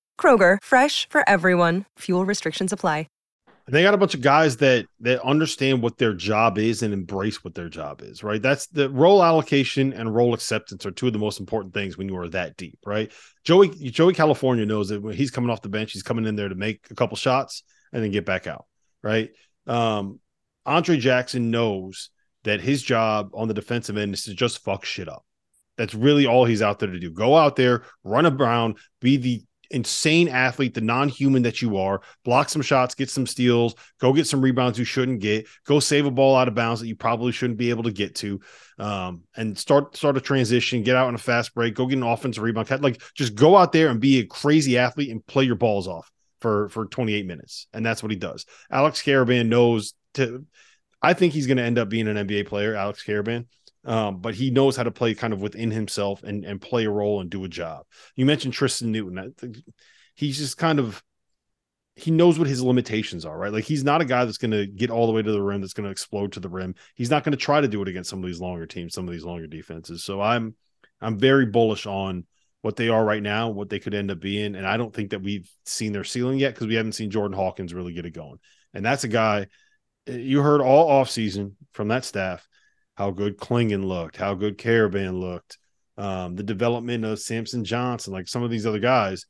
Kroger, fresh for everyone. Fuel restrictions apply. They got a bunch of guys that that understand what their job is and embrace what their job is, right? That's the role allocation and role acceptance are two of the most important things when you are that deep, right? Joey Joey Calcaterra knows that when he's coming off the bench, he's coming in there to make a couple shots and then get back out, right? Um, Andre Jackson knows that his job on the defensive end is to just fuck shit up. That's really all he's out there to do. Go out there, run around, be the insane athlete, the non-human that you are, block some shots, get some steals, go get some rebounds you shouldn't get, go save a ball out of bounds that you probably shouldn't be able to get to, um, and start start a transition, get out on a fast break, go get an offensive rebound, like just go out there and be a crazy athlete and play your balls off for for 28 minutes, and that's what he does. Alex Karaban knows to. I think he's going to end up being an NBA player, Alex Karaban um, but he knows how to play kind of within himself and and play a role and do a job. You mentioned Tristan Newton. He's just kind of he knows what his limitations are, right? Like he's not a guy that's going to get all the way to the rim, that's going to explode to the rim. He's not going to try to do it against some of these longer teams, some of these longer defenses. So I'm I'm very bullish on what they are right now, what they could end up being, and I don't think that we've seen their ceiling yet because we haven't seen Jordan Hawkins really get it going. And that's a guy you heard all offseason from that staff how good Clingan looked, how good Karaban looked, um, the development of Samson Johnson, like some of these other guys.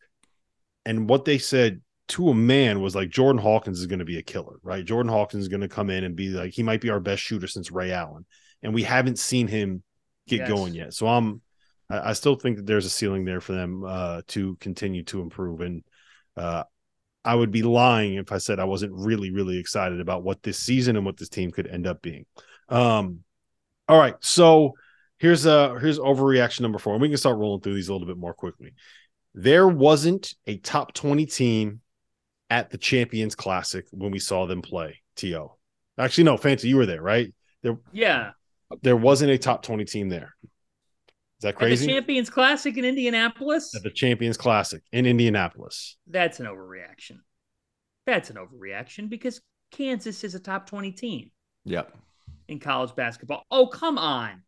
And what they said to a man was like Jordan Hawkins is going to be a killer, right? Jordan Hawkins is going to come in and be like he might be our best shooter since Ray Allen, and we haven't seen him get yes. going yet. So I'm, I, I, still think that there's a ceiling there for them uh, to continue to improve, and uh, I would be lying if I said I wasn't really, really excited about what this season and what this team could end up being. Um, all right, so here's a here's overreaction number four, and we can start rolling through these a little bit more quickly. There wasn't a top twenty team at the Champions Classic when we saw them play. To actually, no, Fanta, you were there, right? There, yeah, there wasn't a top twenty team there. Is that crazy? At the Champions Classic in Indianapolis. At the Champions Classic in Indianapolis. That's an overreaction. That's an overreaction because Kansas is a top twenty team. Yep in college basketball. Oh, come on.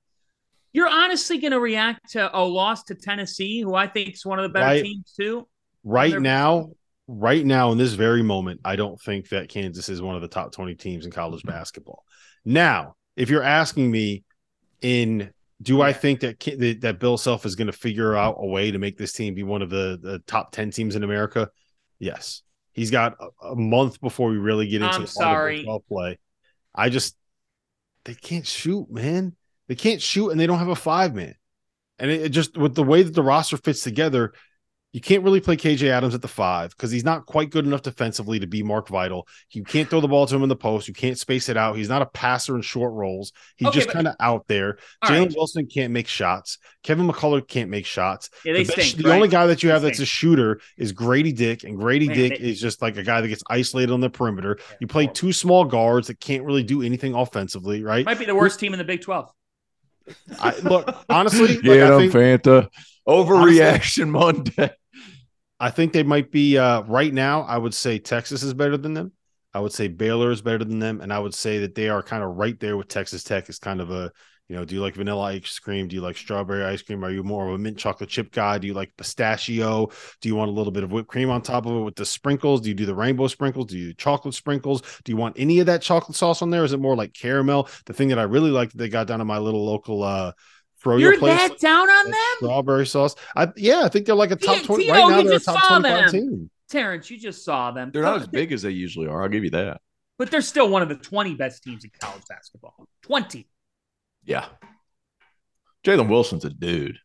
You're honestly going to react to a loss to Tennessee, who I think is one of the better right, teams too. Right now, right now in this very moment, I don't think that Kansas is one of the top 20 teams in college basketball. Now, if you're asking me in do I think that that Bill Self is going to figure out a way to make this team be one of the, the top 10 teams in America? Yes. He's got a, a month before we really get into I'm sorry. play. I just they can't shoot, man. They can't shoot and they don't have a five man. And it, it just with the way that the roster fits together, you can't really play KJ Adams at the five because he's not quite good enough defensively to be Mark Vital. You can't throw the ball to him in the post. You can't space it out. He's not a passer in short rolls. He's Okay, just kind of out there. All Jalen right. Wilson can't make shots. Kevin McCullar can't make shots. Yeah, they the best- stink, the only guy that you They have that's stink. a shooter is Grady Dick, and Grady Man, Dick they- is just like a guy that gets isolated on the perimeter. Yeah, You play horrible. two small guards that can't really do anything offensively, right? Might be the worst team in the Big 12. I, look, honestly, *laughs* like, Get I him, think Fanta. Overreaction Monday. I think they might be uh, right now. I would say Texas is better than them. I would say Baylor is better than them, and I would say that they are kind of right there with Texas Tech. Is kind of a you know, do you like vanilla ice cream? Do you like strawberry ice cream? Are you more of a mint chocolate chip guy? Do you like pistachio? Do you want a little bit of whipped cream on top of it with the sprinkles? Do you do the rainbow sprinkles? Do you do chocolate sprinkles? Do you want any of that chocolate sauce on there? Is it more like caramel? The thing that I really like that they got down at my little local uh froyo You're place. that down on them? Strawberry sauce. I yeah, I think they're like a top Tito, twenty Tito, right now. you They're a top saw twenty-five them. team. Terrence, you just saw them. They're not as big as they usually are. I'll give you that. But they're still one of the 20 best teams in college basketball. 20. Yeah. Jalen Wilson's a dude.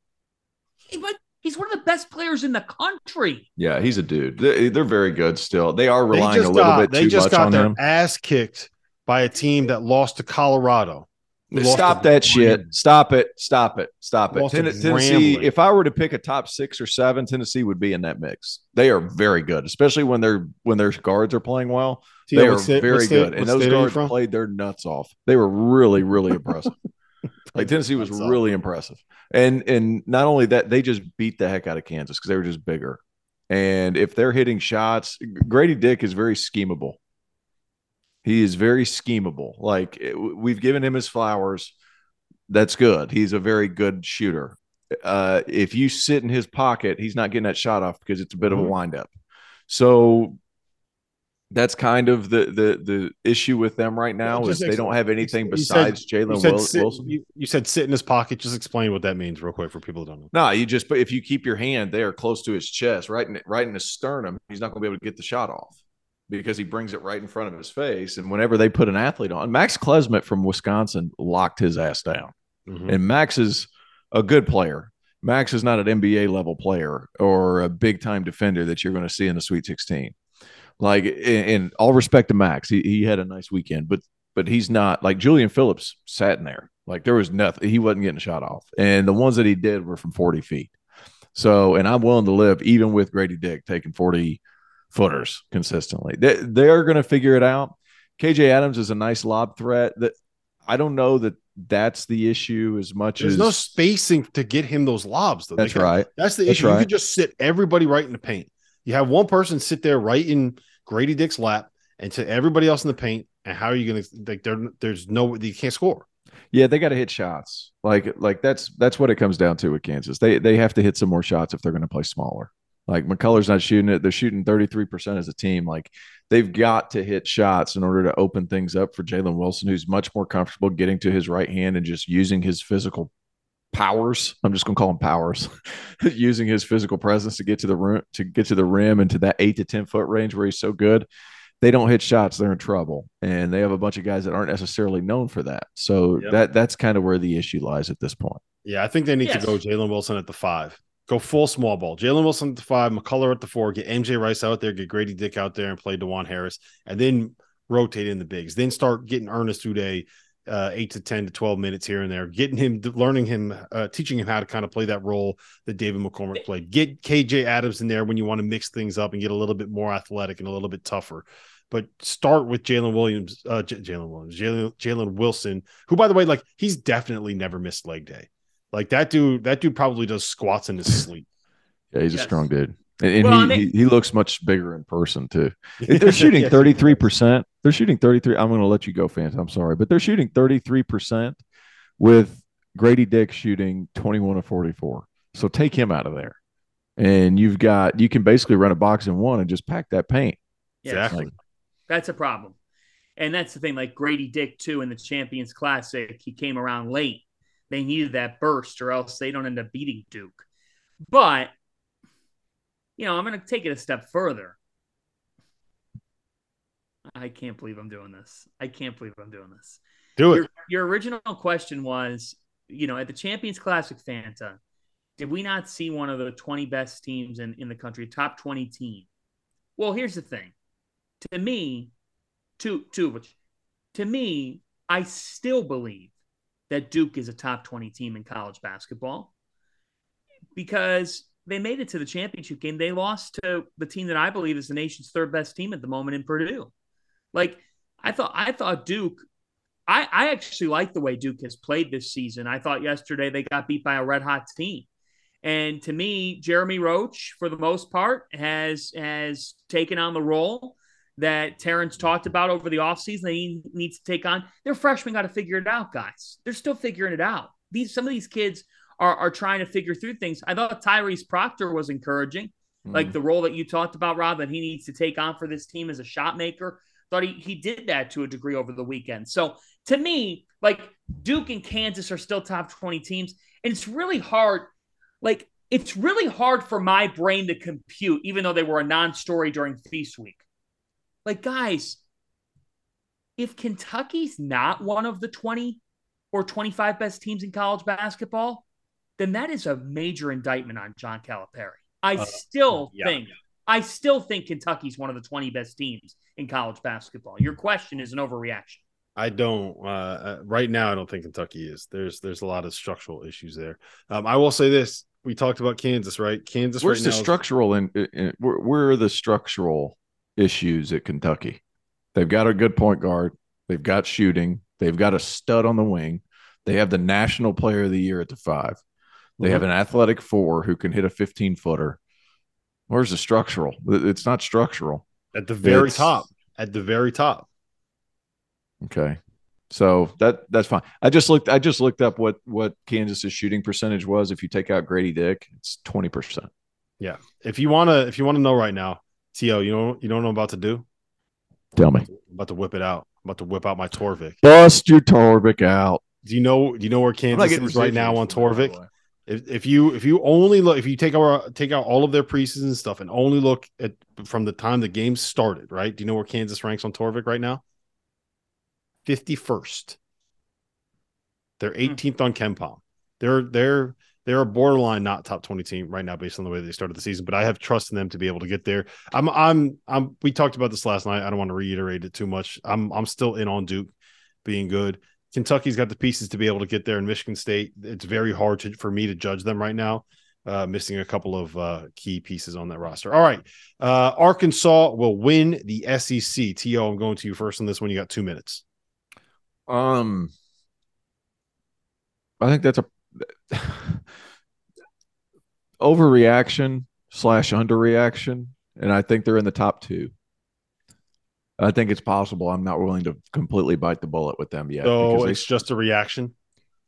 But he's one of the best players in the country. Yeah, he's a dude. They, they're very good still. They are They relying just a little got bit they too just much got on their him. ass kicked by a team that lost to Colorado. Lost Stop to that shit. Stop it. Stop it. Stop it. Ten- Tennessee, if I were to pick a top six or seven, Tennessee would be in that mix. They are very good, especially when they're when their guards are playing well. Tito, they are state- very good. And those guards played their nuts off. They were really, really impressive. *laughs* Like Tennessee was off. really impressive. And and not only that, they just beat the heck out of Kansas because they were just bigger. And if they're hitting shots, Grady Dick is very schemable. He is very schemable. Like it- we've given him his flowers. That's good. He's a very good shooter. Uh, if you sit in his pocket, he's not getting that shot off because it's a bit of a Mhm. windup. So that's kind of the the the issue with them right now is just they don't have anything you besides Jalen Wilson. you, you said sit in his pocket. Just explain what that means real quick for people who don't know. No, you just but if you keep your hand there close to his chest, right in right in his sternum, he's not going to be able to get the shot off because he brings it right in front of his face. And whenever they put an athlete on, Max Klesmit from Wisconsin locked his ass down. Mhm. And Max is a good player. Max is not an NBA level player or a big time defender that you're going to see in the Sweet 16. Like in, in all respect to Max, he, he had a nice weekend, but but he's not like Julian Phillips sat in there. Like there was nothing. He wasn't getting shot off, and the ones that he did were from 40 feet. So, and I'm willing to live even with Grady Dick taking 40 footers consistently. They, they're going to figure it out. KJ Adams is a nice lob threat. That I don't know that that's the issue as much as There's as no spacing to get him those lobs. Though. That's right. That's the That's issue. You right. could just sit everybody right in the paint. You have one person sit there right in Grady Dick's lap, and to everybody else in the paint. And how are you going to like? There, there's no you can't score. Yeah, they got to hit shots. Like like that's that's what it comes down to with Kansas. They they have to hit some more shots if they're going to play smaller. Like McCullar's not shooting it. They're shooting 33% as a team. Like they've got to hit shots in order to open things up for Jalen Wilson, who's much more comfortable getting to his right hand and just using his physical powers. I'm just gonna call him powers, *laughs* using his physical presence to get to the rim to get to the rim and to that eight to 10 foot range where he's so good. They don't hit shots, they're in trouble. And they have a bunch of guys that aren't necessarily known for that. So Yep. that that's kind of where the issue lies at this point. Yeah, I think they need Yes. to go Jalen Wilson at the five. Go full small ball. Jalen Wilson at the five, McCullar at the four, get MJ Rice out there, get Grady Dick out there and play Dajuan Harris, and then rotate in the bigs. Then start getting Ernest Udeh uh, eight to 10 to 12 minutes here and there, getting him, learning him, uh, teaching him how to kind of play that role that David McCormack played. Get KJ Adams in there when you want to mix things up and get a little bit more athletic and a little bit tougher. But start with Jalen Williams, uh, Jalen Williams, Jalen Wilson, who, by the way, like he's definitely never missed leg day. Like that dude, that dude probably does squats in his sleep. *laughs* Yeah, he's Yes. a strong dude. And, and Well, he, they- he, he looks much bigger in person too. *laughs* They're shooting 33%, they're shooting 33. I'm going to let you go, fans. I'm sorry, but they're shooting 33% with Grady Dick shooting 21 of 44. So take him out of there. And you've got, you can basically run a box in one and just pack that paint. Yes. Exactly. That's a problem. And that's the thing, like Grady Dick, too, in the Champions Classic, he came around late. They needed that burst, or else they don't end up beating Duke. But, you know, I'm going to take it a step further. I can't believe I'm doing this. I can't believe I'm doing this. Do Your, it. your original question was, you know, at the Champions Classic Fanta, did we not see one of the 20 best teams in, in the country, top 20 team? Well, here's the thing. To me, two two of which, to me, I still believe that Duke is a top 20 team in college basketball because they made it to the championship game. They lost to the team that I believe is the nation's third best team at the moment in Purdue. Like I thought I thought Duke I, I actually like the way Duke has played this season. I thought yesterday they got beat by a red hot team. And to me, Jeremy Roach, for the most part, has has taken on the role that Terrence talked about over the offseason that he needs to take on. Their freshmen got to figure it out, guys. They're still figuring it out. These some of these kids are, are trying to figure through things. I thought Tyrese Proctor was encouraging, mm. like the role that you talked about, Rob, that he needs to take on for this team as a shot maker. Thought he, he did that to a degree over the weekend. So to me, like Duke and Kansas are still top 20 teams. And it's really hard. Like, it's really hard for my brain to compute, even though they were a non story during Feast Week. Like, guys, if Kentucky's not one of the 20 or 25 best teams in college basketball, then that is a major indictment on John Calipari. I uh, still yeah. think I still think Kentucky's one of the 20 best teams in college basketball. Your question is an overreaction. I don't uh, uh, right now. I don't think Kentucky is. There's there's a lot of structural issues there. Um, I will say this: we talked about Kansas, right? Kansas. Where's right the structural and where, where are the structural issues at Kentucky? They've got a good point guard. They've got shooting. They've got a stud on the wing. They have the national player of the year at the five. They mm-hmm. have an athletic four who can hit a 15 footer. Where's the structural? It's not structural. At the very it's, top. At the very top. Okay. So that that's fine. I just looked I just looked up what what Kansas's shooting percentage was. If you take out Grady Dick, it's 20%. Yeah. If you wanna if you want to know right now, T.O., you know you don't know about to do? Tell me. I'm about to whip it out. I'm about to whip out my Torvik. Bust your Torvik out. Do you know do you know where Kansas is right now on Torvik? If, if you if you only look if you take our take out all of their preseason stuff and only look at from the time the game started, right? Do you know where Kansas ranks on Torvik right now? 51st. They're 18th hmm. on KenPom. They're they're they're a borderline not top 20 team right now based on the way they started the season, but I have trust in them to be able to get there. I'm I'm I'm we talked about this last night. I don't want to reiterate it too much. I'm I'm still in on Duke being good. Kentucky's got the pieces to be able to get there in Michigan State. It's very hard to, for me to judge them right now, uh, missing a couple of uh, key pieces on that roster. All right. Uh, Arkansas will win the SEC. T.O., I'm going to you first on this one. You got two minutes. Um, I think that's a *laughs* overreaction slash underreaction, and I think they're in the top two. I think it's possible. I'm not willing to completely bite the bullet with them yet. So it's they, just a reaction.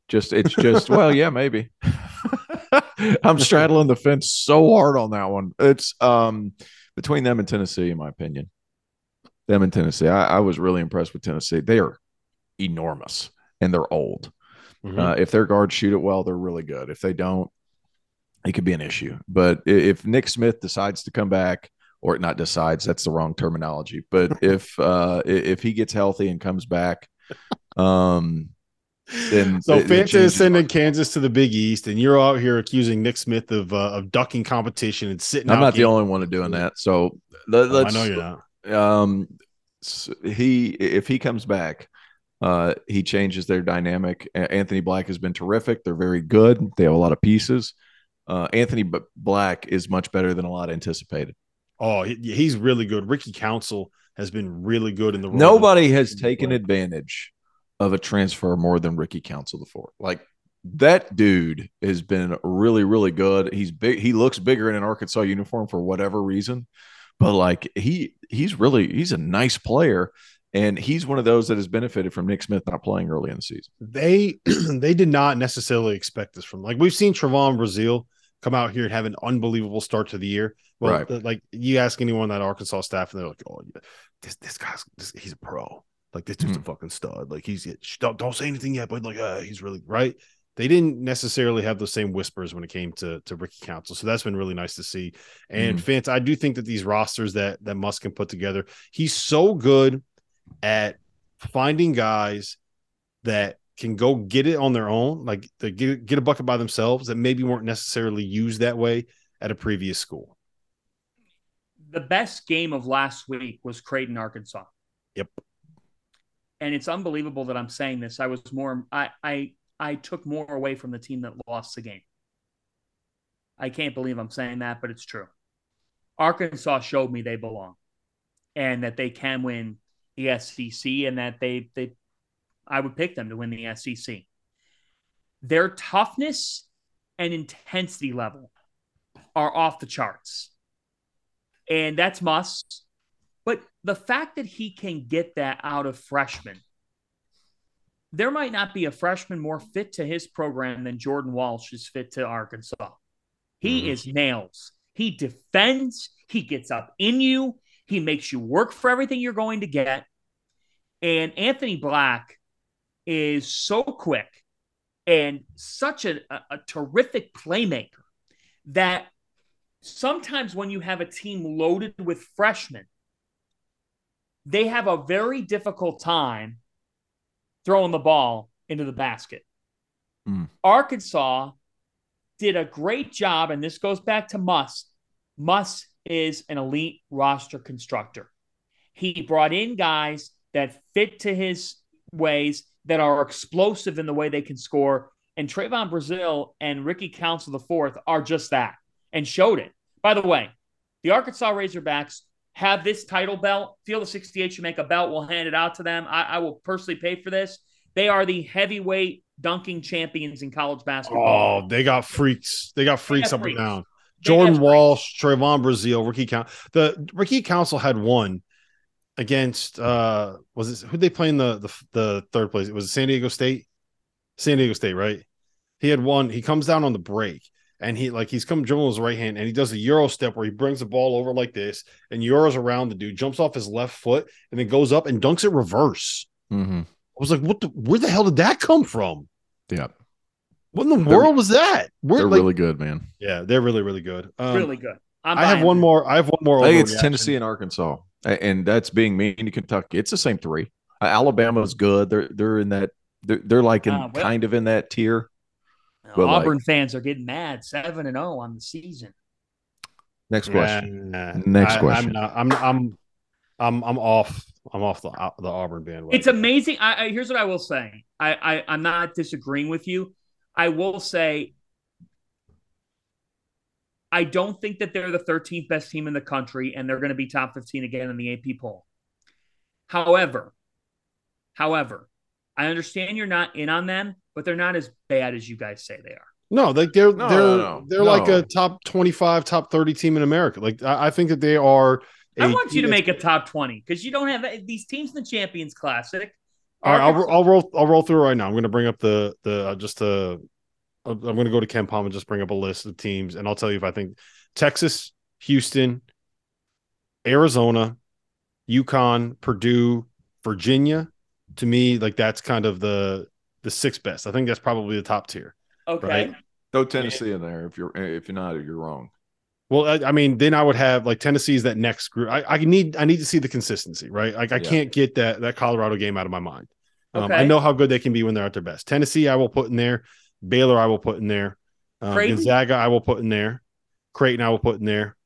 Just it's just *laughs* well, yeah, maybe. *laughs* I'm straddling the fence so hard on that one. It's um between them and Tennessee, in my opinion. Them and Tennessee. I, I was really impressed with Tennessee. They are enormous and they're old. Mm-hmm. Uh, if their guards shoot it well, they're really good. If they don't, it could be an issue. But if Nick Smith decides to come back or not decides that's the wrong terminology but *laughs* if uh if he gets healthy and comes back um then *laughs* so Fanta is sending Kansas to the Big East, and you're out here accusing Nick Smith of uh, of ducking competition and sitting. I'm not the only one doing that. So let, us oh, I know you're not. Um, so he if he comes back, uh, he changes their dynamic. Anthony Black has been terrific. They're very good. They have a lot of pieces. Uh, Anthony Black is much better than a lot anticipated. Oh, he, he's really good. Ricky Council has been really good in the. Nobody has taken advantage of a transfer more than Ricky Council before. Like that dude has been really, really good. He's big. He looks bigger in an Arkansas uniform for whatever reason, but like he he's really he's a nice player. And he's one of those that has benefited from Nick Smith not playing early in the season. They *clears throat* they did not necessarily expect this from like we've seen Trevon Brazile come out here and have an unbelievable start to the year. Well, right. The, like you ask anyone that Arkansas staff, and they're like, "Oh, yeah, this this guy's this, he's a pro. Like this dude's mm-hmm. a fucking stud. Like he's don't don't say anything yet, but like uh, he's really right." They didn't necessarily have those same whispers when it came to to Ricky Council, so that's been really nice to see. And mm-hmm. Fans, I do think that these rosters that that Muss can put together, he's so good at finding guys that can go get it on their own, like they get, get a bucket by themselves that maybe weren't necessarily used that way at a previous school. The best game of last week was Creighton, Arkansas. Yep. And it's unbelievable that I'm saying this. I was more I I I took more away from the team that lost the game. I can't believe I'm saying that, but it's true. Arkansas showed me they belong and that they can win the SEC and that they they I would pick them to win the SEC. Their toughness and intensity level are off the charts. And that's must. But the fact that he can get that out of freshmen, there might not be a freshman more fit to his program than Jordan Walsh is fit to Arkansas. He mm-hmm. is nails. He defends, he gets up in you, he makes you work for everything you're going to get. And Anthony Black is so quick and such a, a, a terrific playmaker that sometimes when you have a team loaded with freshmen, they have a very difficult time throwing the ball into the basket. Mm. Arkansas did a great job, and this goes back to Muss. Muss is an elite roster constructor. He brought in guys that fit to his ways, that are explosive in the way they can score. And Trevon Brazile and Ricky Council IV are just that and showed it. By the way, the Arkansas Razorbacks have this title belt. Field of 68 should make a belt. We'll hand it out to them. I, I will personally pay for this. They are the heavyweight dunking champions in college basketball. Oh, they got freaks. They got freaks they up freaks. and down. Jordan Walsh, Trevon Brazile, Ricky Council. The Ricky Council had one against uh was it who they play in the, the the third place? It was San Diego State. San Diego State, right? He had one. He comes down on the break and he like he's come dribbling his right hand and he does a euro step where he brings the ball over like this and euros around the dude, jumps off his left foot and then goes up and dunks it reverse. Mm-hmm. I was like, what the where the hell did that come from? Yeah. What in the they're, world was that? Where, they're like, really good, man. Yeah, they're really, really good. Um, really good. I'm i have one them. more. I have one more. I think it's Tennessee and Arkansas and that's being mean to Kentucky. It's the same three. Uh, Alabama's good. They're they're in that. They're, they're like in uh, well, kind of in that tier. Auburn like, fans are getting mad, seven and zero oh on the season. Next question. Yeah, Next I, question. I'm, not, I'm I'm I'm I'm off. I'm off the the Auburn bandwagon. It's amazing. I, I here's what I will say. I, I I'm not disagreeing with you. I will say I don't think that they're the 13th best team in the country and they're going to be top 15 again in the AP poll. However, however, I understand you're not in on them, but they're not as bad as you guys say they are. No, like they're no, they're no, no, they're like a top 25, top 30 team in America. Like I, I think that they are I want you to make a top 20 because you don't have eh, these teams in the Champions Classic. All right, I'll, I'll roll. I'll roll through right now. I'm going to bring up the the uh, just to I'm going to go to KenPom and just bring up a list of teams, and I'll tell you if I think Texas, Houston, Arizona, UConn, Purdue, Virginia. To me, like that's kind of the the sixth best. I think that's probably the top tier. Okay. Right? Throw Tennessee in there if you're if you're not you're wrong. Well, I, I, mean, then I would have like Tennessee's that next group. I, I need I need to see the consistency, right? Like I yeah. can't get that that Colorado game out of my mind. Um, okay. I know how good they can be when they're at their best. Tennessee, I will put in there. Baylor, I will put in there. Um, Gonzaga, I will put in there. Creighton, I will put in there.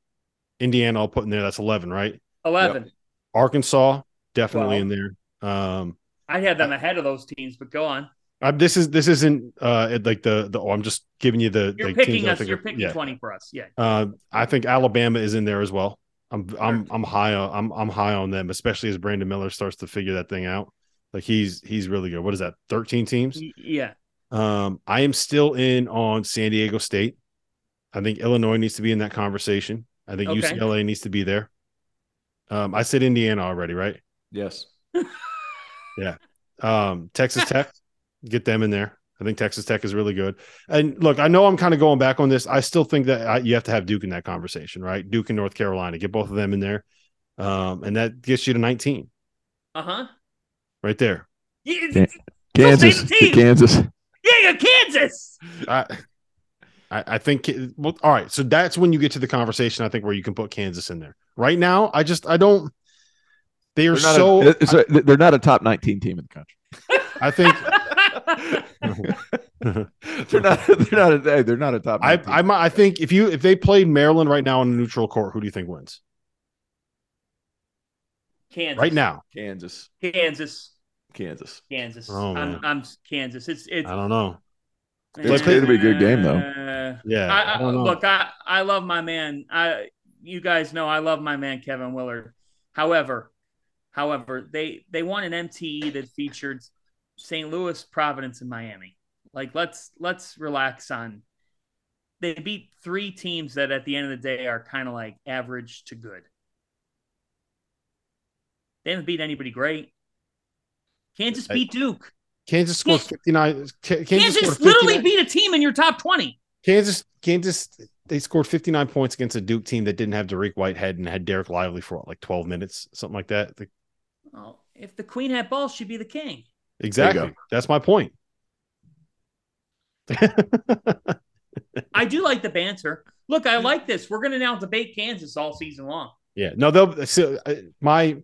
Indiana, I'll put in there. That's 11, right? 11. Yep. Arkansas, definitely 12. in there. Um, I had them ahead of those teams, but go on. Uh, this is this isn't uh like the the oh, I'm just giving you the you're like, picking us you're picking yeah. 20 for us yeah uh I think Alabama is in there as well I'm I'm I'm high on I'm I'm high on them especially as Brandon Miller starts to figure that thing out like he's he's really good what is that 13 teams yeah um, I am still in on San Diego State. I think Illinois needs to be in that conversation. I think okay. UCLA needs to be there. Um, I said Indiana already, right? Yes. *laughs* yeah. Um, Texas Tech, get them in there. I think Texas Tech is really good. And look, I know I'm kind of going back on this. I still think that I, you have to have Duke in that conversation, right? Duke and North Carolina, get both of them in there. Um, and that gets you to 19. Uh huh. Right there. Yeah, Kansas. Kansas. Yeah, Kansas. I, I think. Well, all right. So that's when you get to the conversation. I think where you can put Kansas in there. Right now, I just I don't. They are they're so. A, they're not a top nineteen team in the country. I think. *laughs* *laughs* they're not. They're not. A, they're not a top. I. I I think if you if they played Maryland right now on a neutral court, who do you think wins Kansas. right now? Kansas. Kansas. Kansas. Kansas. Oh, I'm. I'm Kansas. It's it's. I don't know. It's going to be a good game, though. Uh, Yeah, I, I I, don't know. look, I, I love my man. I you guys know I love my man Kevin Willard. However, however, they they won an MTE that featured St. Louis, Providence, and Miami. Like let's let's relax on. They beat three teams that at the end of the day are kind of like average to good. They haven't beat anybody great. Kansas I- beat Duke. Kansas scored fifty nine. Kansas, Kansas literally beat a team in your top twenty. Kansas. Kansas. They scored fifty nine points against a Duke team that didn't have Dariq Whitehead and had Dereck Lively for what, like twelve minutes, something like that. The- Oh, if the queen had balls, she'd be the king. Exactly. That's my point. *laughs* I do like the banter. Look, I like this. We're going to now debate Kansas all season long. Yeah, no, they'll so, uh, my.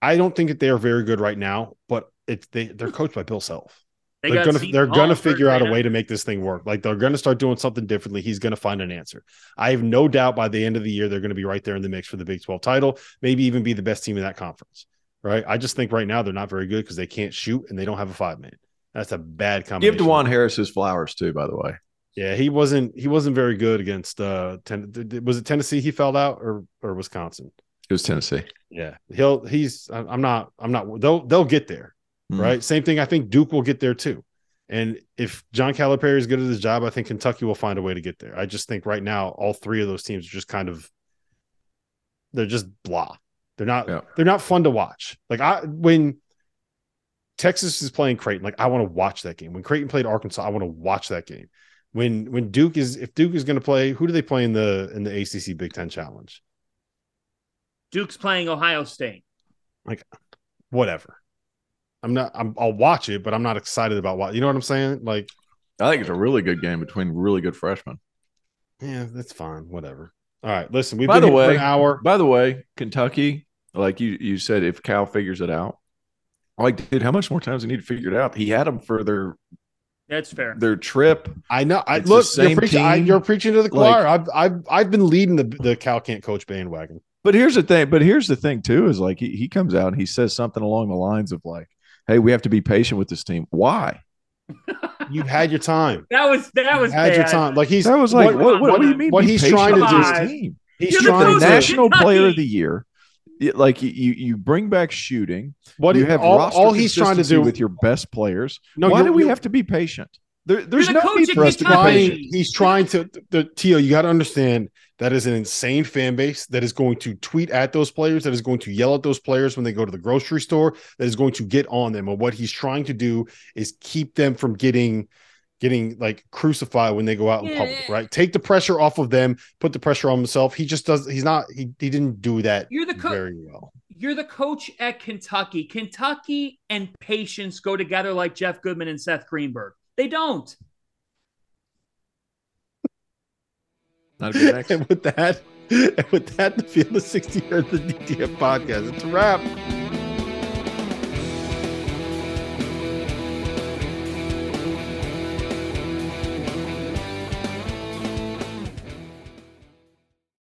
I don't think that they are very good right now, but it's they they're coached by Bill Self. They They are gonna they're Hall gonna figure out a way to make this thing work. Like they're gonna start doing something differently. He's gonna find an answer. I have no doubt by the end of the year they're gonna be right there in the mix for the Big Twelve title. Maybe even be the best team in that conference. Right? I just think right now they're not very good because they can't shoot and they don't have a five man. That's a bad combination. Give. Dajuan Harris his flowers too. By the way, Yeah, he wasn't he wasn't very good against uh ten, was it Tennessee he fell out or or Wisconsin? it was Tennessee. Yeah, he'll he's. I'm not. I'm not. They'll they'll get there, Mhm. right? Same thing. I think Duke will get there too. And if John Calipari is good at his job, I think Kentucky will find a way to get there. I just think right now all three of those teams are just kind of they're just blah. They're not. Yeah. They're not fun to watch. Like I when Texas is playing Creighton, like I want to watch that game. When Creighton played Arkansas, I want to watch that game. When when Duke is if Duke is going to play, who do they play in the in the ACC Big Ten Challenge? Duke's playing Ohio State. Like whatever. I'm not. I'm, I'll watch it, but I'm not excited about what. You know what I'm saying? Like, I think it's a really good game between really good freshmen. yeah, that's fine. Whatever. All right. Listen, we've By been the here for way- an hour. By the way, Kentucky, like you you said, if Cal figures it out, like dude, how much more time does he need to figure it out? He had them for their That's fair. their trip. I know. I It's the look. You're same preaching, I, you're preaching to the Like- choir. I've I've I've been leading the the Cal can't coach bandwagon. But here's the thing. But here's the thing too is like he, he comes out and he says something along the lines of like, "Hey, we have to be patient with this team." Why? You've had your time. *laughs* That was that was You've had your time. Like he's That was like, what, what, what do you mean? What he's trying to do. this team? He's You're the trying the to national player of the year. It- like you, you you bring back shooting. What you have all, all he's trying to do with your best players. No, Why do we have to be patient? There, there's the no coach need for us to be patient. trying, he's trying to the Tio, you got to understand that is an insane fan base that is going to tweet at those players, that is going to yell at those players when they go to the grocery store, that is going to get on them. And what he's trying to do is keep them from getting getting like crucified when they go out in public, Yeah. right? Take the pressure off of them, put the pressure on himself. He just does he's not he, he didn't do that You're the coach. very well. You're the coach at Kentucky. Kentucky and patience go together like Jeff Goodman and Seth Greenberg. They don't. Not a good *laughs* next. and with that, and with that, the field of 60 here the DTF podcast. It's a wrap.